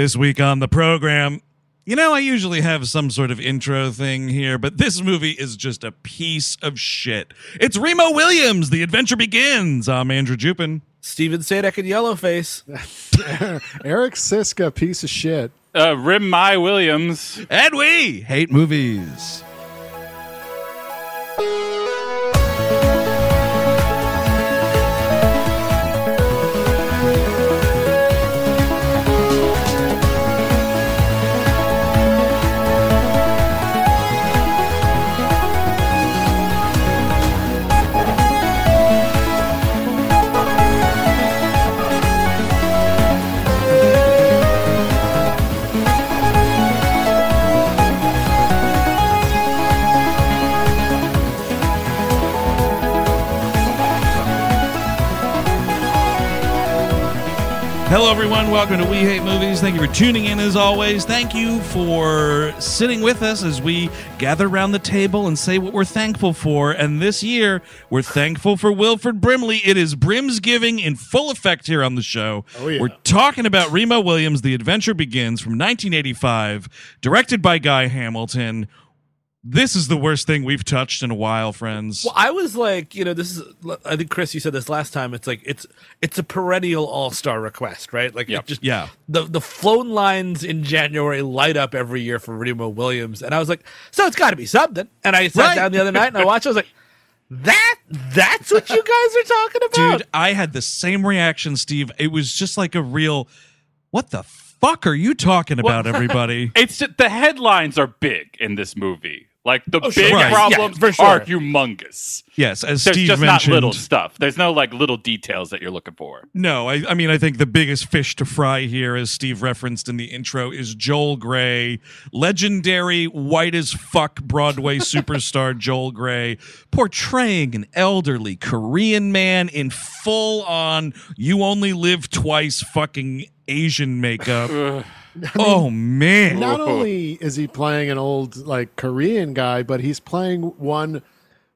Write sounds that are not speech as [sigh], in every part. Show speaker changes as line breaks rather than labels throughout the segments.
This week on the program, you know, I usually have some sort of intro thing here, but this movie is just a piece of shit. It's Remo Williams, The Adventure Begins. I'm Andrew Jupin.
Stephen Sajdak and Yellowface. [laughs]
Eric Szyszka, piece of shit.
Uh, Rim My Williams.
And we hate movies. Hello, everyone. Welcome to We Hate Movies. Thank you for tuning in as always. Thank you for sitting with us as we gather around the table and say what we're thankful for. And this year, we're thankful for Wilford Brimley. It is Brimsgiving in full effect here on the show.
Oh, yeah.
We're talking about Remo Williams, The Adventure Begins from 1985, directed by Guy Hamilton. This is the worst thing we've touched in a while, friends.
Well, I was like, you know, this is. I think Chris, you said this last time. It's like it's it's a perennial all star request, right? Like,
Yep.
it just
Yeah.
The the phone lines in January light up every year for Remo Williams, and I was like, so it's got to be something. And I sat
Right.
down the other night and I watched. I was like, that that's what you guys are talking about.
Dude, I had the same reaction, Steve. It was just like a real, what the fuck are you talking about, everybody? [laughs]
It's just, the headlines are big in this movie. Like the oh,
sure.
big
Right.
problems
Yeah, for sure.
are humongous.
yes, as
There's
Steve
just
mentioned.
not little stuff. There's no like little details that you're looking for.
No, I, I mean, I think the biggest fish to fry here, as Steve referenced in the intro, is Joel Grey, legendary white as fuck Broadway [laughs] superstar Joel Grey, portraying an elderly Korean man in full on "you only live twice" fucking Asian makeup. [sighs] [laughs] [laughs] oh man!
Not only is he playing an old like Korean guy, but he's playing one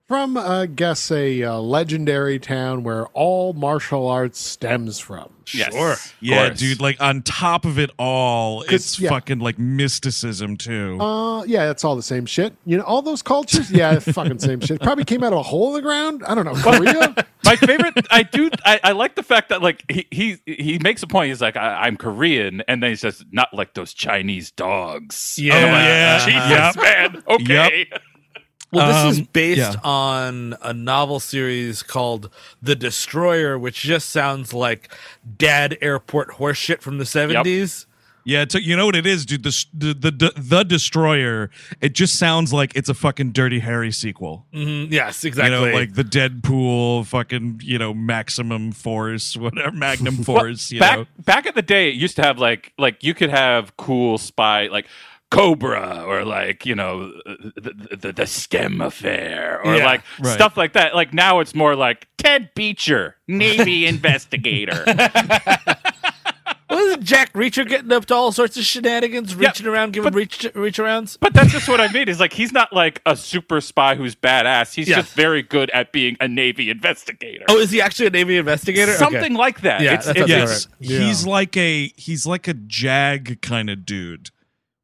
from, uh, guess, a uh, legendary town where all martial arts stems from.
Yes.
Sure.
Yeah,
course.
dude. Like on top of it all, it's
yeah.
fucking like mysticism too.
Uh, yeah, it's all the same shit. You know, all those cultures, yeah, fucking same shit. Probably came out of a hole in the ground. I don't know, [laughs] Korea.
My favorite, I do, I, I like the fact that like he he he makes a point. He's like, I, I'm Korean, and then he says, not like those Chinese dogs.
Yeah.
And like,
yeah.
Jesus, man. Okay.
Well, this is
Um,
based
yeah.
on a novel series called The Destroyer, which just sounds like dad airport horseshit from the 70s.
Yeah, it's, you know what it is, dude. The, the the the destroyer. It just sounds like it's a fucking Dirty Harry sequel.
Mhm, Yes, exactly.
You know, like the Deadpool, fucking you know, Maximum Force, [laughs] whatever, Magnum Force. you
back
know,
back in the day, it used to have like like you could have cool spy like Cobra or like you know the the, the STEM affair or
Yeah,
like
right.
stuff like that. Like now it's more like Ted Beecher, Navy [laughs] investigator. [laughs]
Wasn't Jack Reacher getting up to all sorts of shenanigans,
Yeah,
reaching around, giving
but-
reach reach arounds?
But that's just what I mean. Is like he's not like a super spy who's badass. He's
Yeah.
just very good at being a Navy investigator.
Oh, is he actually a Navy investigator? Okay.
Something like that.
Yeah,
it's,
that
it's,
yes,
right.
Yeah.
he's like a he's like a Jag kind of dude,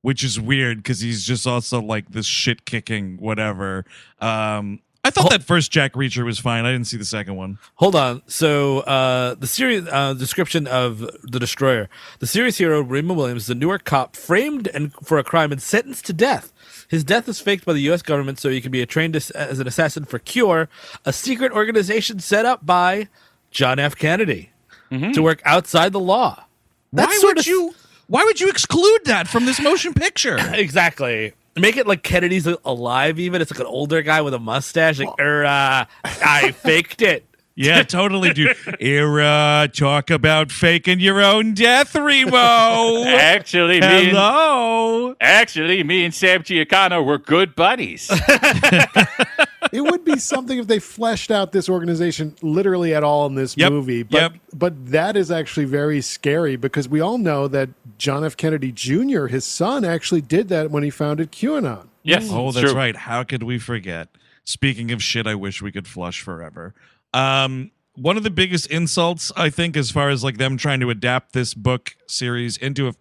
which is weird because he's just also like this shit kicking whatever. Um, I thought that first Jack Reacher was fine. I didn't see the second one.
Hold on. So uh, the series uh, description of the Destroyer: the series hero Raymond Williams, is a Newark cop, framed and for a crime and sentenced to death. His death is faked by the U.S. government so he can be trained as, as an assassin for Cure, a secret organization set up by John F. Kennedy to work outside the law. That's
why would
of-
you? Why would you exclude that from this motion picture? [laughs]
Exactly. Make it like Kennedy's alive. Even it's like an older guy with a mustache. Like, er, uh, I [laughs] faked it.
Yeah, totally, dude. Era, talk about faking your own death, Remo.
Actually, me and,
Hello.
actually, me and Sam Giancana were good buddies. [laughs]
it would be something if they fleshed out this organization literally at all in this
Yep,
movie. But
yep.
but that is actually very scary because we all know that John F. Kennedy Jr., his son, actually did that when he founded QAnon.
yes,
Oh, that's
true.
right. How could we forget? Speaking of shit, I wish we could flush forever. Um, one of the biggest insults, I think, as far as like them trying to adapt this book series into a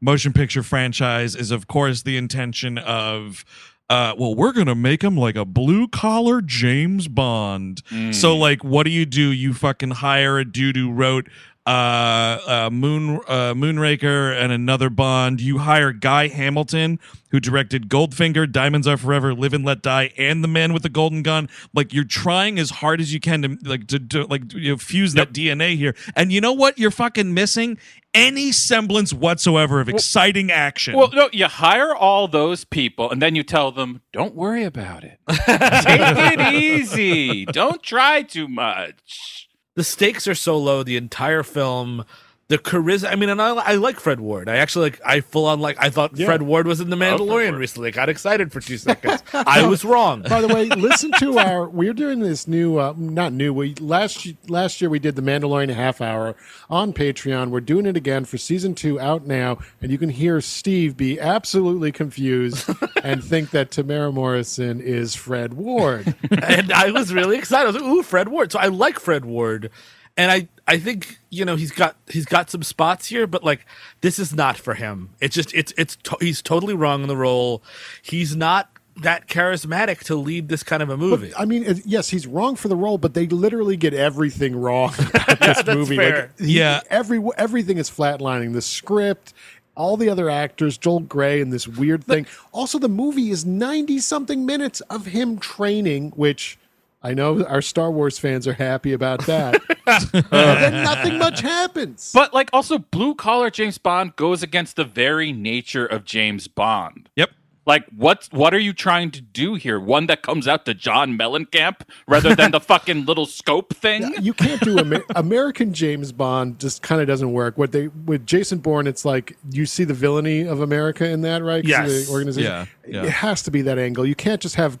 motion picture franchise, is of course the intention of. Uh, well, we're gonna make him like a blue collar James Bond. So, like, what do you do? You fucking hire a dude who wrote uh, uh, Moon uh, Moonraker and another Bond. You hire Guy Hamilton, who directed Goldfinger, Diamonds Are Forever, Live and Let Die, and The Man with the Golden Gun. Like you're trying as hard as you can to like to, to like you know, fuse that DNA here. And you know what? You're fucking missing any semblance whatsoever of exciting action.
Well, no, you hire all those people and then you tell them, don't worry about it. [laughs] Take it easy. Don't try too much.
The stakes are so low the entire film the charisma i mean and i, I like fred ward i actually like i full on like i thought
Yeah.
fred ward was in the mandalorian recently i got excited for two seconds [laughs] i was wrong
By the way, listen to [laughs] our. We're doing this new, uh, not new. We last last year we did the Mandalorian half hour on Patreon. We're doing it again for season two out now, and you can hear Steve be absolutely confused [laughs] and think that Temuera Morrison is Fred Ward.
and I was really excited. I was like, "Ooh, Fred Ward!" So I like Fred Ward, and I I think you know he's got he's got some spots here, but like this is not for him. It's just it's it's to- he's totally wrong in the role. He's not that charismatic to lead this kind of a movie.
I mean, it- yes, he's wrong for the role, but they literally get everything wrong [laughs] [laughs] about this
That's
movie.
fair.
Like, he-
Yeah.
every everything is flatlining. The script, all the other actors, Joel Grey, and this weird thing. Also, the movie is ninety something minutes of him training, which. I know our Star Wars fans are happy about that. [laughs] then nothing much happens.
But like also blue collar James Bond goes against the very nature of James Bond.
yep.
Like what what are you trying to do here? One that comes out to John Mellencamp rather than the fucking little scope thing?
you can't do Amer- [laughs] American James Bond. Just kind of doesn't work. What they with Jason Bourne, it's like you see the villainy of America in that, right?
Yes.
the organization.
Yeah, yeah.
It has to be that angle. You can't just have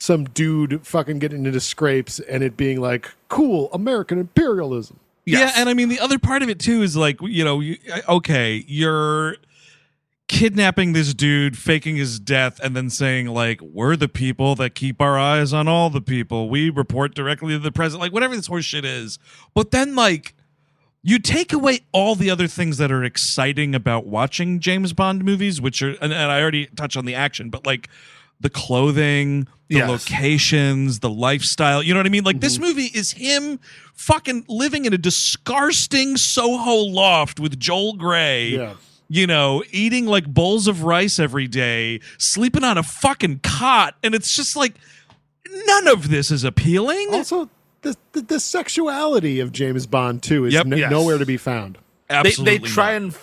some dude fucking getting into scrapes and it being like cool American imperialism.
Yes.
Yeah, and I mean the other part of it too is like you know, you, okay, you're kidnapping this dude, faking his death, and then saying like we're the people that keep our eyes on all the people. We report directly to the president, like whatever this horseshit is. But then like you take away all the other things that are exciting about watching James Bond movies, which are and, and I already touched on the action, but like the clothing, the
Yes.
locations, the lifestyle. You know what I mean? Like this mhm. movie is him fucking living in a disgusting Soho loft with Joel Grey.
Yeah.
You know, eating like bowls of rice every day, sleeping on a fucking cot, and it's just like none of this is appealing.
Also, the, the the sexuality of James Bond too is
Yep.
n-
Yes.
nowhere to be found.
they,
Absolutely,
they try
not.
and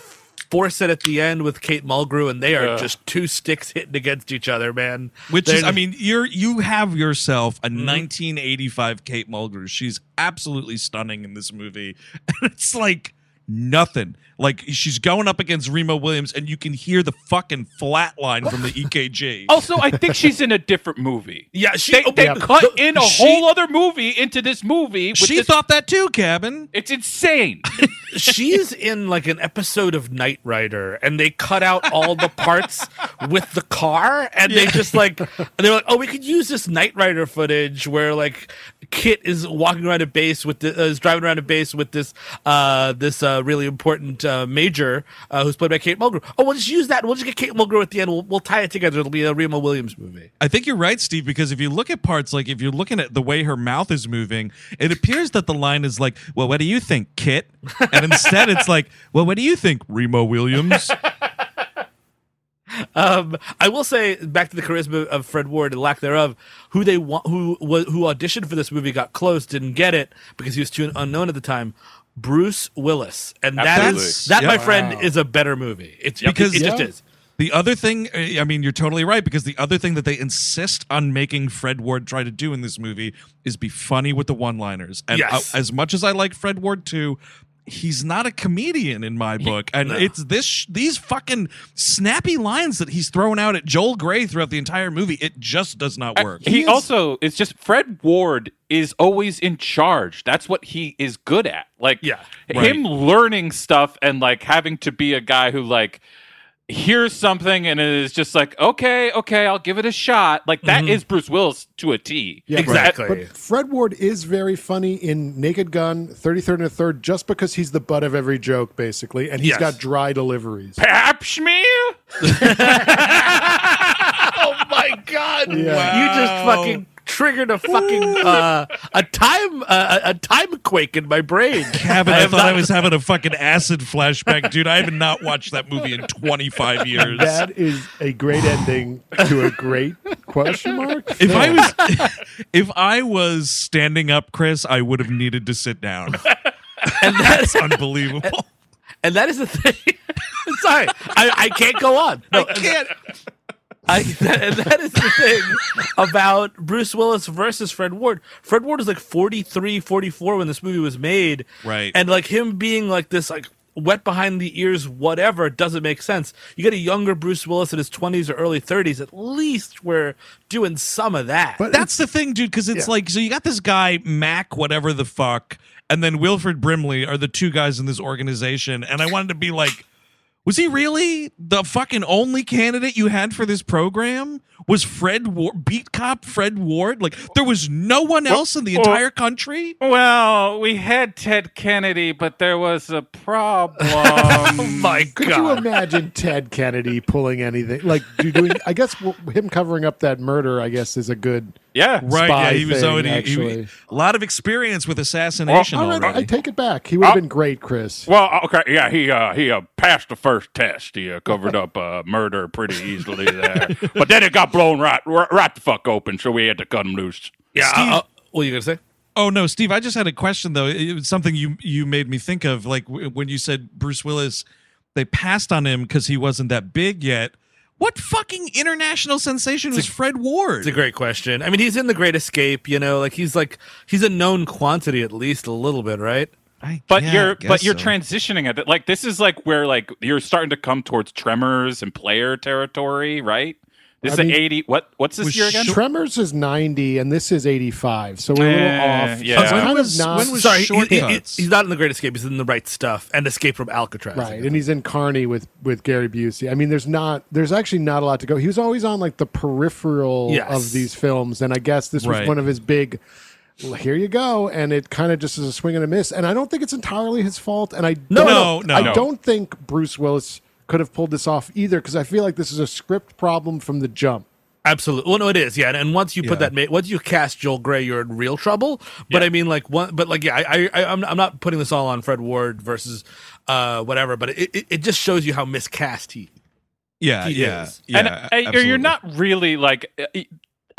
force it at the end with Kate Mulgrew, and they are
Ugh.
just two sticks hitting against each other, man.
Which
They're-
is, I mean, you're you have yourself
Mm-hmm.
a 1985 Kate Mulgrew. She's absolutely stunning in this movie, [laughs] and it's like nothing. Like she's going up against Remo Williams, and you can hear the fucking flat line from the [laughs] EKG.
Also, I think she's in a different movie. [laughs]
yeah, she.
They, they
yeah.
cut in a
she-
whole other movie into this movie. With
she
this-
thought that too, Cabin.
it's insane.
She's in like an episode of Knight Rider, and they cut out all the parts with the car, and they just like they're like, oh, we could use this Knight Rider footage where like KITT is walking around a base with the, uh, is driving around a base with this uh this uh really important uh, major uh, who's played by Kate Mulgrew. Oh, we'll just use that. We'll just get Kate Mulgrew at the end. We'll, we'll tie it together. It'll be a Remo Williams movie.
I think you're right, Steve, because if you look at parts like if you're looking at the way her mouth is moving, it appears that the line is like, "Well, what do you think, KITT?" And instead, it's like, "Well, what do you think, Remo Williams?" [laughs]
Um, I will say back to the charisma of Fred Ward and lack thereof. Who they want, who who auditioned for this movie, got close, didn't get it because he was too unknown at the time. Bruce Willis, and that
Absolutely.
is that, my friend,
Wow.
is a better movie. It's
Because-
because it just
Yeah.
is.
The other thing, uh, I mean, you're totally right because the other thing that they insist on making Fred Ward try to do in this movie is be funny with the one-liners. And
Yes.
uh, as much as I like Fred Ward too, he's not a comedian in my book. And it's this these fucking snappy lines that he's throwing out at Joel Grey throughout the entire movie. It just does not work.
He,
is-
also it's just Fred Ward is always in charge. That's what he is good at. Like
Yeah.
him learning stuff and like having to be a guy who like hears something and is just like, okay, okay, I'll give it a shot. Like that mm-hmm. is Bruce Willis to a T.
Yeah,
Exactly.
But Fred Ward is very funny in Naked Gun, 33rd and a Third, just because he's the butt of every joke, basically, and he's
Yes.
got dry deliveries.
Pap schmear? [laughs]
my god!
Yeah.
You just fucking triggered a fucking uh, a time uh, a a time quake in my brain.
Kevin, I,
have
thought I was having a fucking acid flashback, dude. I have not watched that movie in 25 years.
That is a great ending to a great question mark.
if I was [laughs] if I was standing up, Chris, I would have needed to sit down.
and that's
Unbelievable. [laughs]
and that is the thing. [laughs] Sorry, I, I can't go on. No,
I can't.
I, [laughs] that, and that is the thing about Bruce Willis versus Fred Ward. Fred Ward is like 43, 44 when this movie was made.
Right.
And like him being like this, like wet behind the ears, whatever, doesn't make sense. You get a younger Bruce Willis in his 20s or early 30s, at least we're doing some of that.
But
That's the thing, dude, because it's
Yeah.
like so you got this guy, Mac, whatever the fuck, and then Wilford Brimley are the two guys in this organization. And I wanted to be like, was he really the fucking only candidate you had for this program? Was Fred Ward, beat cop Fred Ward? Like, there was no one else in the
well-
entire country?
Well, we had Ted Kennedy, but there was a problem. [laughs]
oh my god!
Could you imagine Ted Kennedy pulling anything like doing? I guess w- him covering up that murder. I guess is a good.
yeah.
Right, yeah, he was
thing,
already he- a lot of experience with assassination
Well,
already.
I take it back. He would have
Uh,
been great, Chris.
Well, okay, yeah, he uh, he uh, passed the first test. He uh, covered up uh, murder pretty easily there, [laughs] but then it got blown right, right right the fuck open, so we had to cut him loose.
yeah.
Steve-
uh, uh, what are you going to say?
Oh no, Steve! I just had a question though. It was something you you made me think of, like w- when you said Bruce Willis, they passed on him because he wasn't that big yet. What fucking international sensation was Fred Ward?
It's a great question. I mean, he's in The Great Escape, you know, like he's like, he's a known quantity at least a little bit, right?
I-
But
yeah,
you're but you're
so.
transitioning at it. Like this is like where like you're starting to come towards Tremors and Player territory, right? This
I
is
mean-
eighty. What what's this
Was
year again?
Short-
Tremors is ninety, and this is eighty-five, so we're a little
Eh,
off.
yeah.
It's
When
kind
was-
of not
when was
Sorry, he- he- he's not in The Great Escape. He's in The Right Stuff and Escape from Alcatraz.
right, and he's in Carny with with Gary Busey. I mean, there's not, there's actually not a lot to go. He was always on like the peripheral
Yes.
of these films, and I guess this was
Right.
one of his big. well, Here you go, and it kind of just is a swing and a miss. And I don't think it's entirely his fault. And I
No,
don't,
no,
I
no.
don't think Bruce Willis could have pulled this off either because I feel like this is a script problem from the jump.
Absolutely. Well, no, it is. Yeah, and, and once you put
Yeah.
that, ma- once you cast Joel Grey, you're in real trouble. But I mean, like one, but like, yeah, I, I, I'm, I'm not putting this all on Fred Ward versus, uh, whatever. But it, it, it just shows you how miscast he.
yeah,
he
yeah,
is.
yeah.
and uh, you're not really like.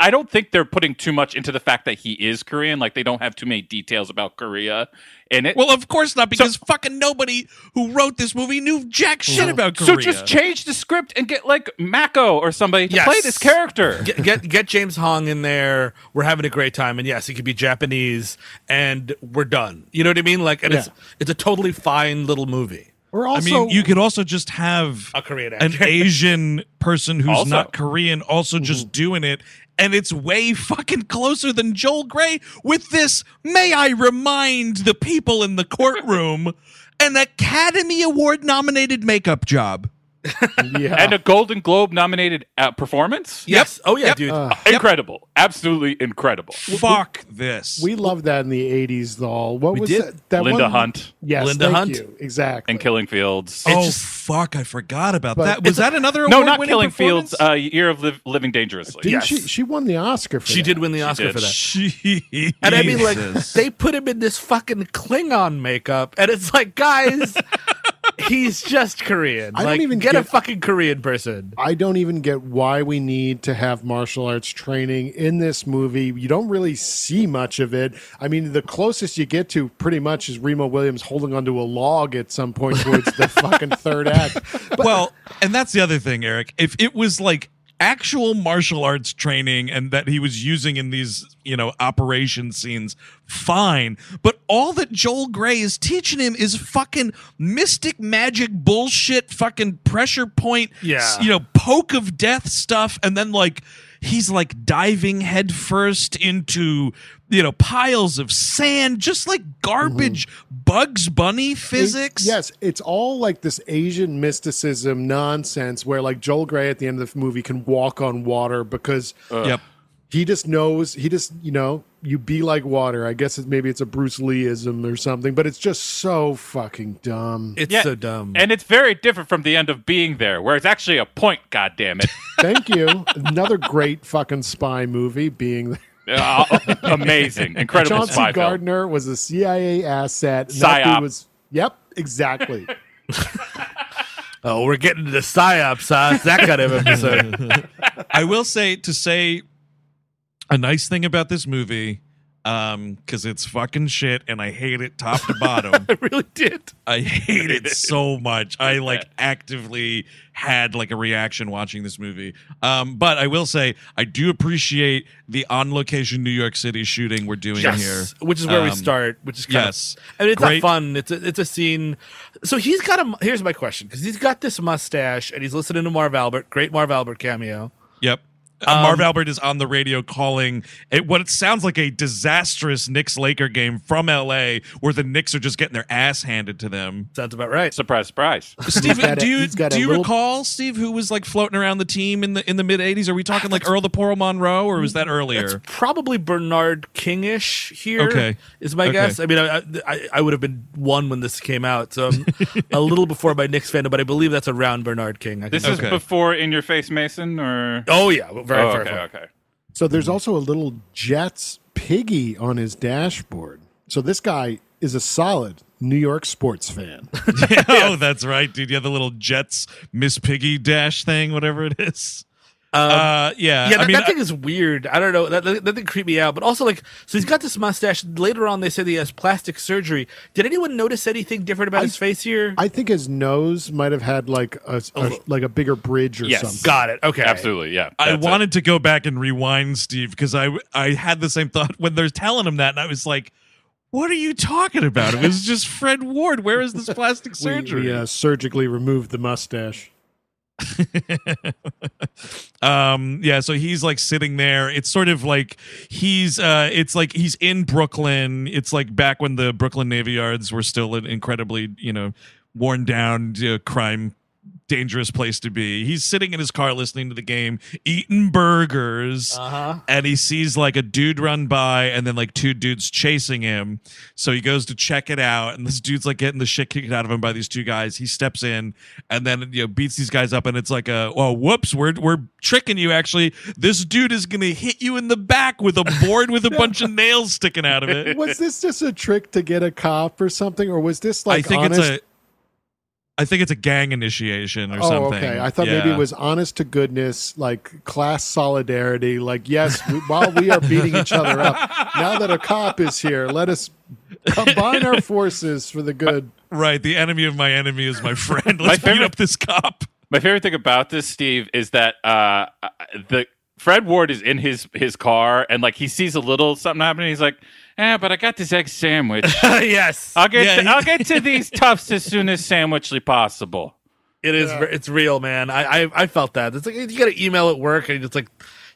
I don't think they're putting too much into the fact that he is Korean. Like they don't have too many details about Korea in it.
Well, of course not, because fucking nobody who wrote this movie knew jack shit mm-hmm. about Korea.
so just change the script and get like Mako or somebody to
Yes.
play this character.
Get, get get James Hong in there. We're having a great time, and yes, he could be Japanese, and we're done. You know what I mean? Like, and it's
Yeah.
it's a totally fine little movie.
Or
I
also,
mean, you could also just have
A Korean
an. Asian person who's
Also.
not Korean also just mm-hmm. doing it. And it's way fucking closer than Joel Grey with this, may I remind the people in the courtroom, an Academy Award nominated makeup job.
Yeah.
And a Golden Globe nominated uh, performance.
Yes. Oh yeah,
Yep.
dude.
Uh,
Incredible. Absolutely incredible.
Fuck this.
We loved that in the '80s, though. What
We
was
did.
that? that
Linda
one?
Hunt
Yes,
Linda
thank
Hunt.
you. Exactly.
and Killing Fields.
oh,
just-
fuck. I forgot about
But
that. Was that another
no, not Killing Fields. Uh, Year of Liv- Living Dangerously.
Didn't
Yes.
she? She won the Oscar for that.
she
that.
did win the Oscar for that. [laughs]
Jesus.
And I mean, like, they put him in this fucking Klingon makeup, and it's like, guys, he's just Korean. [laughs]
I don't
like,
even
get, a fucking Korean person.
I don't even get why we need to have martial arts training in this movie. You don't really see much of it. I mean, the closest you get to pretty much is Remo Williams holding onto a log at some point towards the [laughs] fucking third act. But
well, and that's the other thing, Eric. If it was like actual martial arts training and that he was using in these, you know, operation scenes, fine. But all that Joel Grey is teaching him is fucking mystic magic bullshit, fucking pressure point,
Yeah.
you know, poke of death stuff, and then like he's like diving headfirst into you know piles of sand, just like garbage mm-hmm. Bugs Bunny physics.
It- yes, it's all like this Asian mysticism nonsense where like Joel Grey at the end of the movie can walk on water because
Yep.
he just knows he just you know you be like water. I guess it's, maybe it's a Bruce Leeism or something, but it's just so fucking dumb.
It's
Yeah,
so dumb.
And it's very different from the end of being there, where it's actually a point. God damn it!
Thank you. Another great fucking spy movie being
Uh, [laughs] amazing, incredible
Chauncey
spy film.
Gardiner was a CIA asset. and
Psyop.
was Yep, exactly. [laughs]
oh, we're getting to the psyops, huh? It's that kind of episode. [laughs]
I will say to say a nice thing about this movie, um, because it's fucking shit and I hate it top to bottom. [laughs]
I really did.
I hate it so [laughs] much. I like actively had like a reaction watching this movie. Um, but I will say I do appreciate the on location New York City shooting we're doing here.
Which is where we
Um,
start. Which is kind
yes.
Of, I mean, it's
Great.
not fun. It's a, it's a scene. So he's got a. Here's my question because he's got this mustache and he's listening to Marv Albert. Great Marv Albert cameo.
Yep. Uh,
Um,
Marv Albert is on the radio calling it what it sounds like a disastrous Knicks Laker game from LA where the Knicks are just getting their ass handed to them.
Sounds about right.
Surprise, surprise.
Steve,
got a-
do you
a
do you
little-
recall Steve who was like floating around the team in the in the mid '80s? Are we talking like Earl the Pearl Monroe or was that earlier?
It's probably Bernard Kingish here.
Okay.
is my
Okay.
guess. I mean, I, I I would have been one when this came out, so I'm [laughs] a little before my Knicks fandom, but I believe that's around Bernard King. I
This is
Okay.
before In Your Face Mason, or
oh yeah, very
oh, okay,
far.
okay.
So there's also a little Jets piggy on his dashboard. So this guy is a solid New York sports fan. [laughs]
oh, that's right, dude. You have the little Jets Miss Piggy dash thing, whatever it is.
Um,
uh, yeah,
Yeah, that,
I mean,
that thing is weird. I don't know. That, that, that thing creeped me out. But also, like, so he's got this mustache. Later on, they said he has plastic surgery. Did anyone notice anything different about his face here?
I think his nose might have had like a, a like a bigger bridge or
Yes.
something.
got it. Okay,
Absolutely, yeah.
I
that's it.
wanted to go back and rewind, Steve, because I I had the same thought when they're telling him that, and I was like, "What are you talking about? It was just Fred Ward. Where is this plastic [laughs]
We,
surgery?"
we uh, surgically removed the mustache. [laughs]
um yeah so he's like sitting there. It's sort of like he's uh it's like he's in brooklyn. It's like back when the brooklyn navy yards were still an incredibly you know worn down uh, crime dangerous place to be he's sitting in his car listening to the game eating burgers
Uh-huh.
and he sees like a dude run by and then like two dudes chasing him. So he goes to check it out and this dude's like getting the shit kicked out of him by these two guys. He steps in and then you know beats these guys up and it's like a oh whoops, we're we're tricking you actually. This dude is gonna hit you in the back with a board with a bunch of [laughs] nails sticking out of it.
Was this just a trick to get a cop or something, or was this like
I think
honest?
it's a I think it's a gang initiation or
oh,
something.
okay. I thought maybe it was honest to goodness, like class solidarity. Like, yes, we, while we are beating each other up, now that a cop is here, let us combine our forces for the good.
right. The enemy of my enemy is my friend. Let's beat
favorite-
up this cop.
My favorite thing about this, Steve, is that uh, the Fred Ward is in his his car and like he sees a little something happening. He's like, "Yeah, but I got this egg sandwich. [laughs]
yes,
I'll get
Yeah,
to, I'll get to these tufts as soon as sandwichly possible."
it is. It's real, man. I, I I felt that. It's like you got an email at work and it's like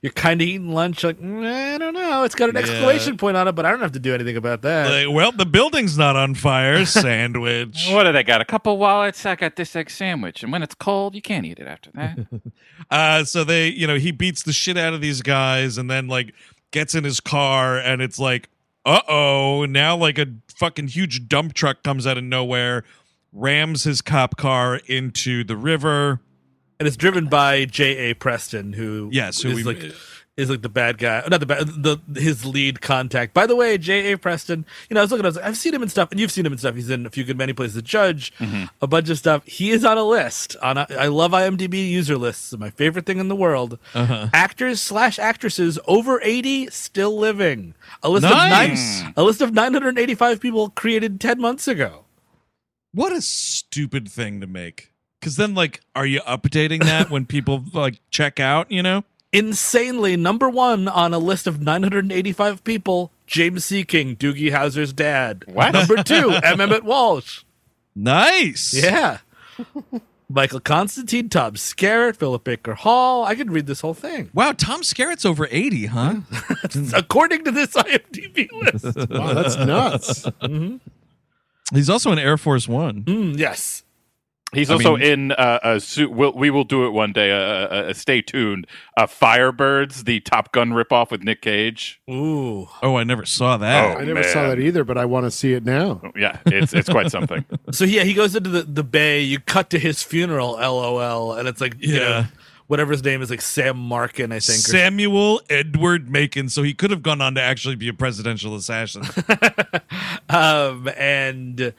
you're kind of eating lunch. Like "Mm, I don't know. It's got an
Yeah.
exclamation point on it, but I don't have to do anything about that.
Like, well, the building's not on fire. [laughs] Sandwich.
What do they got? A couple wallets. I got this egg sandwich, and when it's cold, you can't eat it after that. [laughs]
Uh, so they, you know, he beats the shit out of these guys and then like gets in his car and it's like, uh oh, now like a fucking huge dump truck comes out of nowhere, rams his cop car into the river.
and it's driven by J. A. Preston, who
Yes, who
is
we-
like is like the bad guy, not the bad, the his lead contact. By the way, J. A. Preston, you know, I was looking, I was like, I've seen him in stuff, and you've seen him in stuff. He's in a few good many places. The Judge, mm-hmm. a bunch of stuff. He is on a list. On a, I love IMDb user lists. My favorite thing in the world. Uh-huh. Actors slash actresses over eighty still living. A list
Nice.
of nine, a list of nine hundred eighty five people created ten months ago.
What a stupid thing to make. Because then, like, are you updating that when people like check out? You know?
Insanely, number one on a list of 985 people, James Sikking, Doogie Howser's dad.
What?
Number two, [laughs] M. Emmett Walsh.
Nice.
Yeah. Michael Constantine, Tom Skerritt, Philip Baker Hall. I could read this whole thing.
Wow, Tom Skerritt's over eighty, huh? [laughs]
According to this [laughs] IMDb list.
Wow, that's nuts.
He's also in Air Force One.
Mm, yes.
He's
I
also
mean-
in uh, a suit. We'll, we will do it one day. Uh, uh, uh, stay tuned. Uh, Firebirds, the Top Gun ripoff with Nick Cage.
Ooh.
Oh, I never saw that.
Oh.
I never saw that either, but I want to see it now.
Yeah, it's it's quite something. [laughs]
So yeah, he goes into the, the bay. You cut to his funeral, LOL, and it's like you know,
Yeah.
whatever his name is, like Sam Markin, I think. or-
Samuel Edward Macon. So he could have gone on to actually be a presidential assassin. [laughs]
um, and W-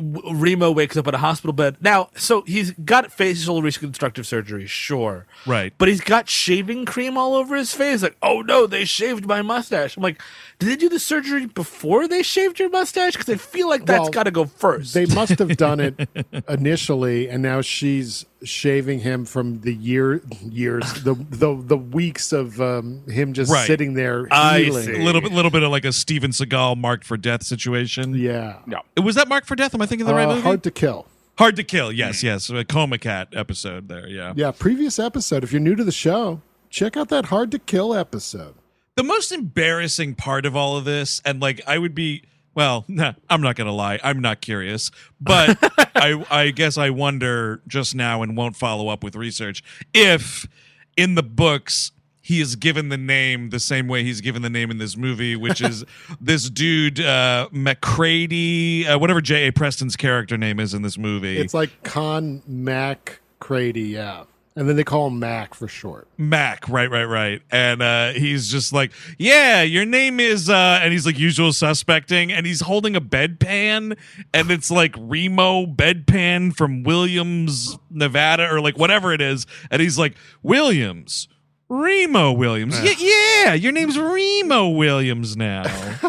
Remo wakes up in a hospital bed. Now, so he's got facial reconstructive surgery, sure,
right.
but he's got shaving cream all over his face. Like, oh no, they shaved my mustache. I'm like, did they do the surgery before they shaved your mustache? Because I feel like that's
Well,
got to go first.
They must have done it [laughs] initially, and now she's shaving him from the year years, the the, the weeks of um, him just
Right.
sitting there
I
healing.
see.
A little bit, little bit of like a Steven Seagal marked for death situation.
Yeah,
No.
Was that marked for death? Am I thinking of the right
Uh,
movie?
hard to kill.
Hard to kill. Yes, yes. A Coma Cat episode there. Yeah.
Yeah, previous episode. If you're new to the show, check out that hard to kill episode.
The most embarrassing part of all of this, and like I would be. Well, [laughs] nah, I'm not gonna lie. I'm not curious, but [laughs] I, I guess I wonder just now and won't follow up with research if in the books he is given the name the same way he's given the name in this movie, which is [laughs] this dude uh, McCready, uh, whatever J. A. Preston's character name is in this movie.
It's like Con Mac Crady, yeah, and then they call him Mac for short.
Mac, right, right, right. And uh, he's just like, yeah, your name is, uh, and he's like usual suspecting, and he's holding a bedpan, and it's like Remo bedpan from Williams, Nevada, or like whatever it is, and he's like Williams. Remo Williams. Yeah, yeah, your name's Remo Williams now.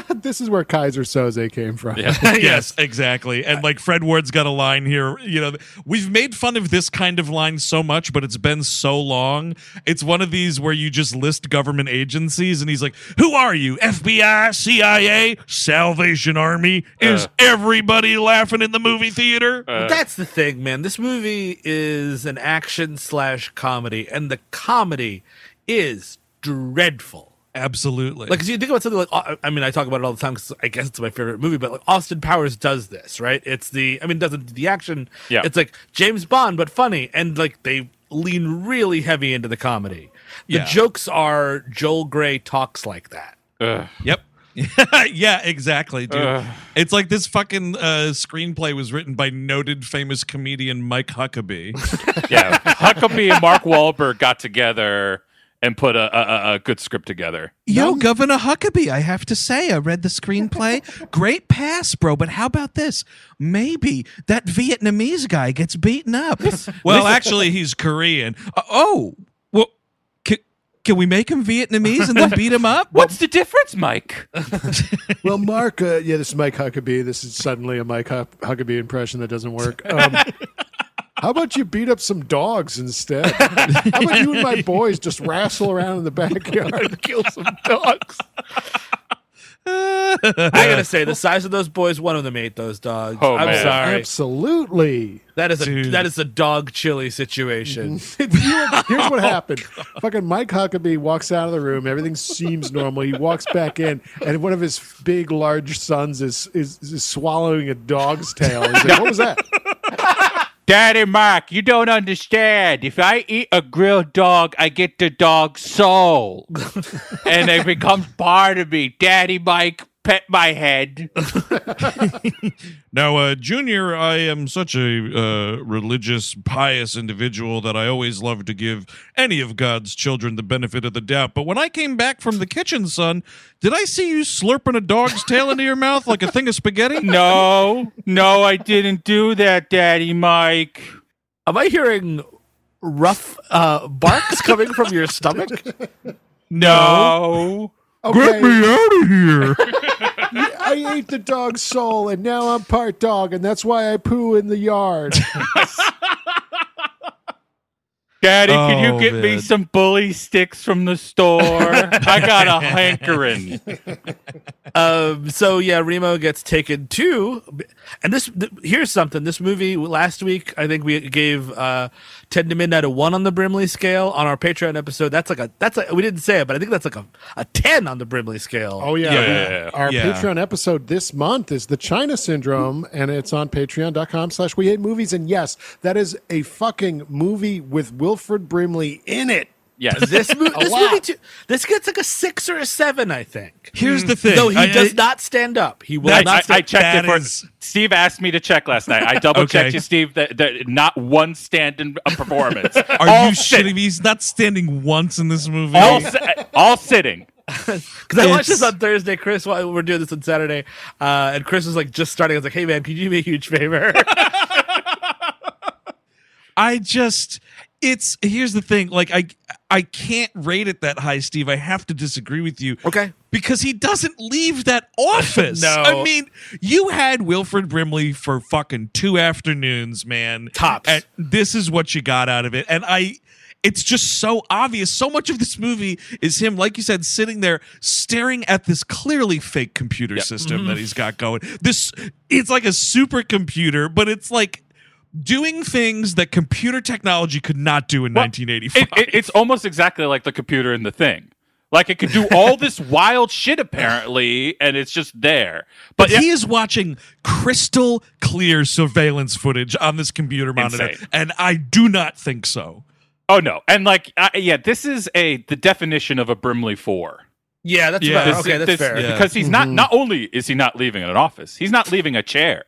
[laughs]
this is where Keyser Söze came from. [laughs]
yes, exactly. And like Fred Ward's got a line here, you know, we've made fun of this kind of line so much, but it's been so long. It's one of these where you just list government agencies and he's like, "Who are you? FBI, CIA, Salvation Army?" Is
Uh.
everybody laughing in the movie theater?
Uh,
That's the thing, man. This movie is an action slash comedy, and the comedy is dreadful.
Absolutely.
Like, 'cause you think about something like, uh, I mean, I talk about it all the time because I guess it's my favorite movie, but like Austin Powers does this, right? It's the, I mean, doesn't the action.
Yeah.
It's like James Bond, but funny. And like they lean really heavy into the comedy. The
Yeah.
jokes are Joel Grey talks like that.
ugh.
Yep. [laughs] yeah, exactly, dude.
Ugh.
It's like this fucking uh, screenplay was written by noted famous comedian Mike Huckabee. [laughs]
yeah, Huckabee and Mark [laughs] Wahlberg got together and put a, a, a- a good script together.
Yo, Governor Huckabee, I have to say, I read the screenplay. [laughs] Great pass, bro. But how about this? Maybe that Vietnamese guy gets beaten up. [laughs]
Well, actually, he's Korean. Uh, oh, well, can, can we make him Vietnamese and then beat him up? [laughs]
What's the difference, Mike?
Well, Mark, uh, yeah, this is Mike Huckabee. This is suddenly a Mike Huckabee impression that doesn't work. Um, how about you beat up some dogs instead? How about you and my boys just wrestle around in the backyard and kill some dogs?
I gotta say, the size of those boys, one of them ate those dogs.
Oh,
I'm
man.
sorry.
Absolutely.
That is a
Dude.
that is a dog chili situation. [laughs]
Here's what happened. Fucking Mike Huckabee walks out of the room. Everything seems normal. He walks back in, and one of his big, large sons is is, is swallowing a dog's tail. He's like, "What was that?"
Daddy Mike, you don't understand. If I eat a grilled dog, I get the dog's soul. [laughs] and it becomes part of me. Daddy Mike, pet my head. [laughs]
Now, uh, Junior, I am such a uh, religious, pious individual that I always love to give any of God's children the benefit of the doubt. But when I came back from the kitchen, son, did I see you slurping a dog's tail into your mouth like a thing of spaghetti? [laughs]
No, no, I didn't do that, Daddy Mike.
Am I hearing rough uh, barks coming from your stomach?
No.
Okay, Get me
out of here! [laughs]
I ate the dog's soul, and now I'm part dog, and that's why I poo in the yard. [laughs]
Daddy, can you
Oh,
get me
man.
some bully sticks from the store? [laughs] I got a hankering.
Um, so yeah, Remo gets taken to, and this th- here's something. This movie last week, I think we gave uh, ten to midnight a one on the Brimley scale on our Patreon episode. That's like a that's a we didn't say it, but I think that's like a, a ten on the Brimley scale.
Oh yeah,
Yeah.
We- our
Yeah.
Patreon episode this month is the China Syndrome, and it's on Patreon.com/slash We Hate Movies. And yes, that is a fucking movie with Wilford Brimley in it.
Yes.
This, [laughs] mo- this movie too. This gets like a six or a seven, I think.
Here's the thing.
No, he
I-
does
I-
not stand up. He will
I,
not.
I,
stand
I checked
That
it for
is-
Steve asked me to check last night. I double [laughs] checked
Okay.
you, Steve. That, that not one stand-in uh, performance. [laughs]
Are
all
you
sit-
shitting me? He's not standing once in this movie.
All, si- all sitting.
Because I watched this
It's-
on Thursday, Chris. While we're doing this on Saturday, uh, and Chris was like just starting. I was like, "Hey man, could you do me a huge favor?"
I just it's here's the thing like I I can't rate it that high Steve. I have to disagree with you.
Okay.
Because he doesn't leave that office. [laughs]
No.
I mean, you had Wilford Brimley for fucking two afternoons, man.
Tops.
And this is what you got out of it. And I it's just so obvious. So much of this movie is him, like you said, sitting there staring at this clearly fake computer system
Mm-hmm.
that he's got going. This it's like a supercomputer, but it's like doing things that computer technology could not do in
Well,
1985.
It, it, it's almost exactly like the computer in the thing. Like it could do all this [laughs] wild shit apparently, and it's just there.
but
But
he is watching crystal clear surveillance footage on this computer monitor,
Insane.
and I do not think so.
oh no, and like uh, yeah, this is a the definition of a Brimley four.
yeah, that's
Yeah.
about,
This-
okay. That's
this-
fair.
yeah.
Because he's not. Not only is he not leaving an office, he's not leaving a chair.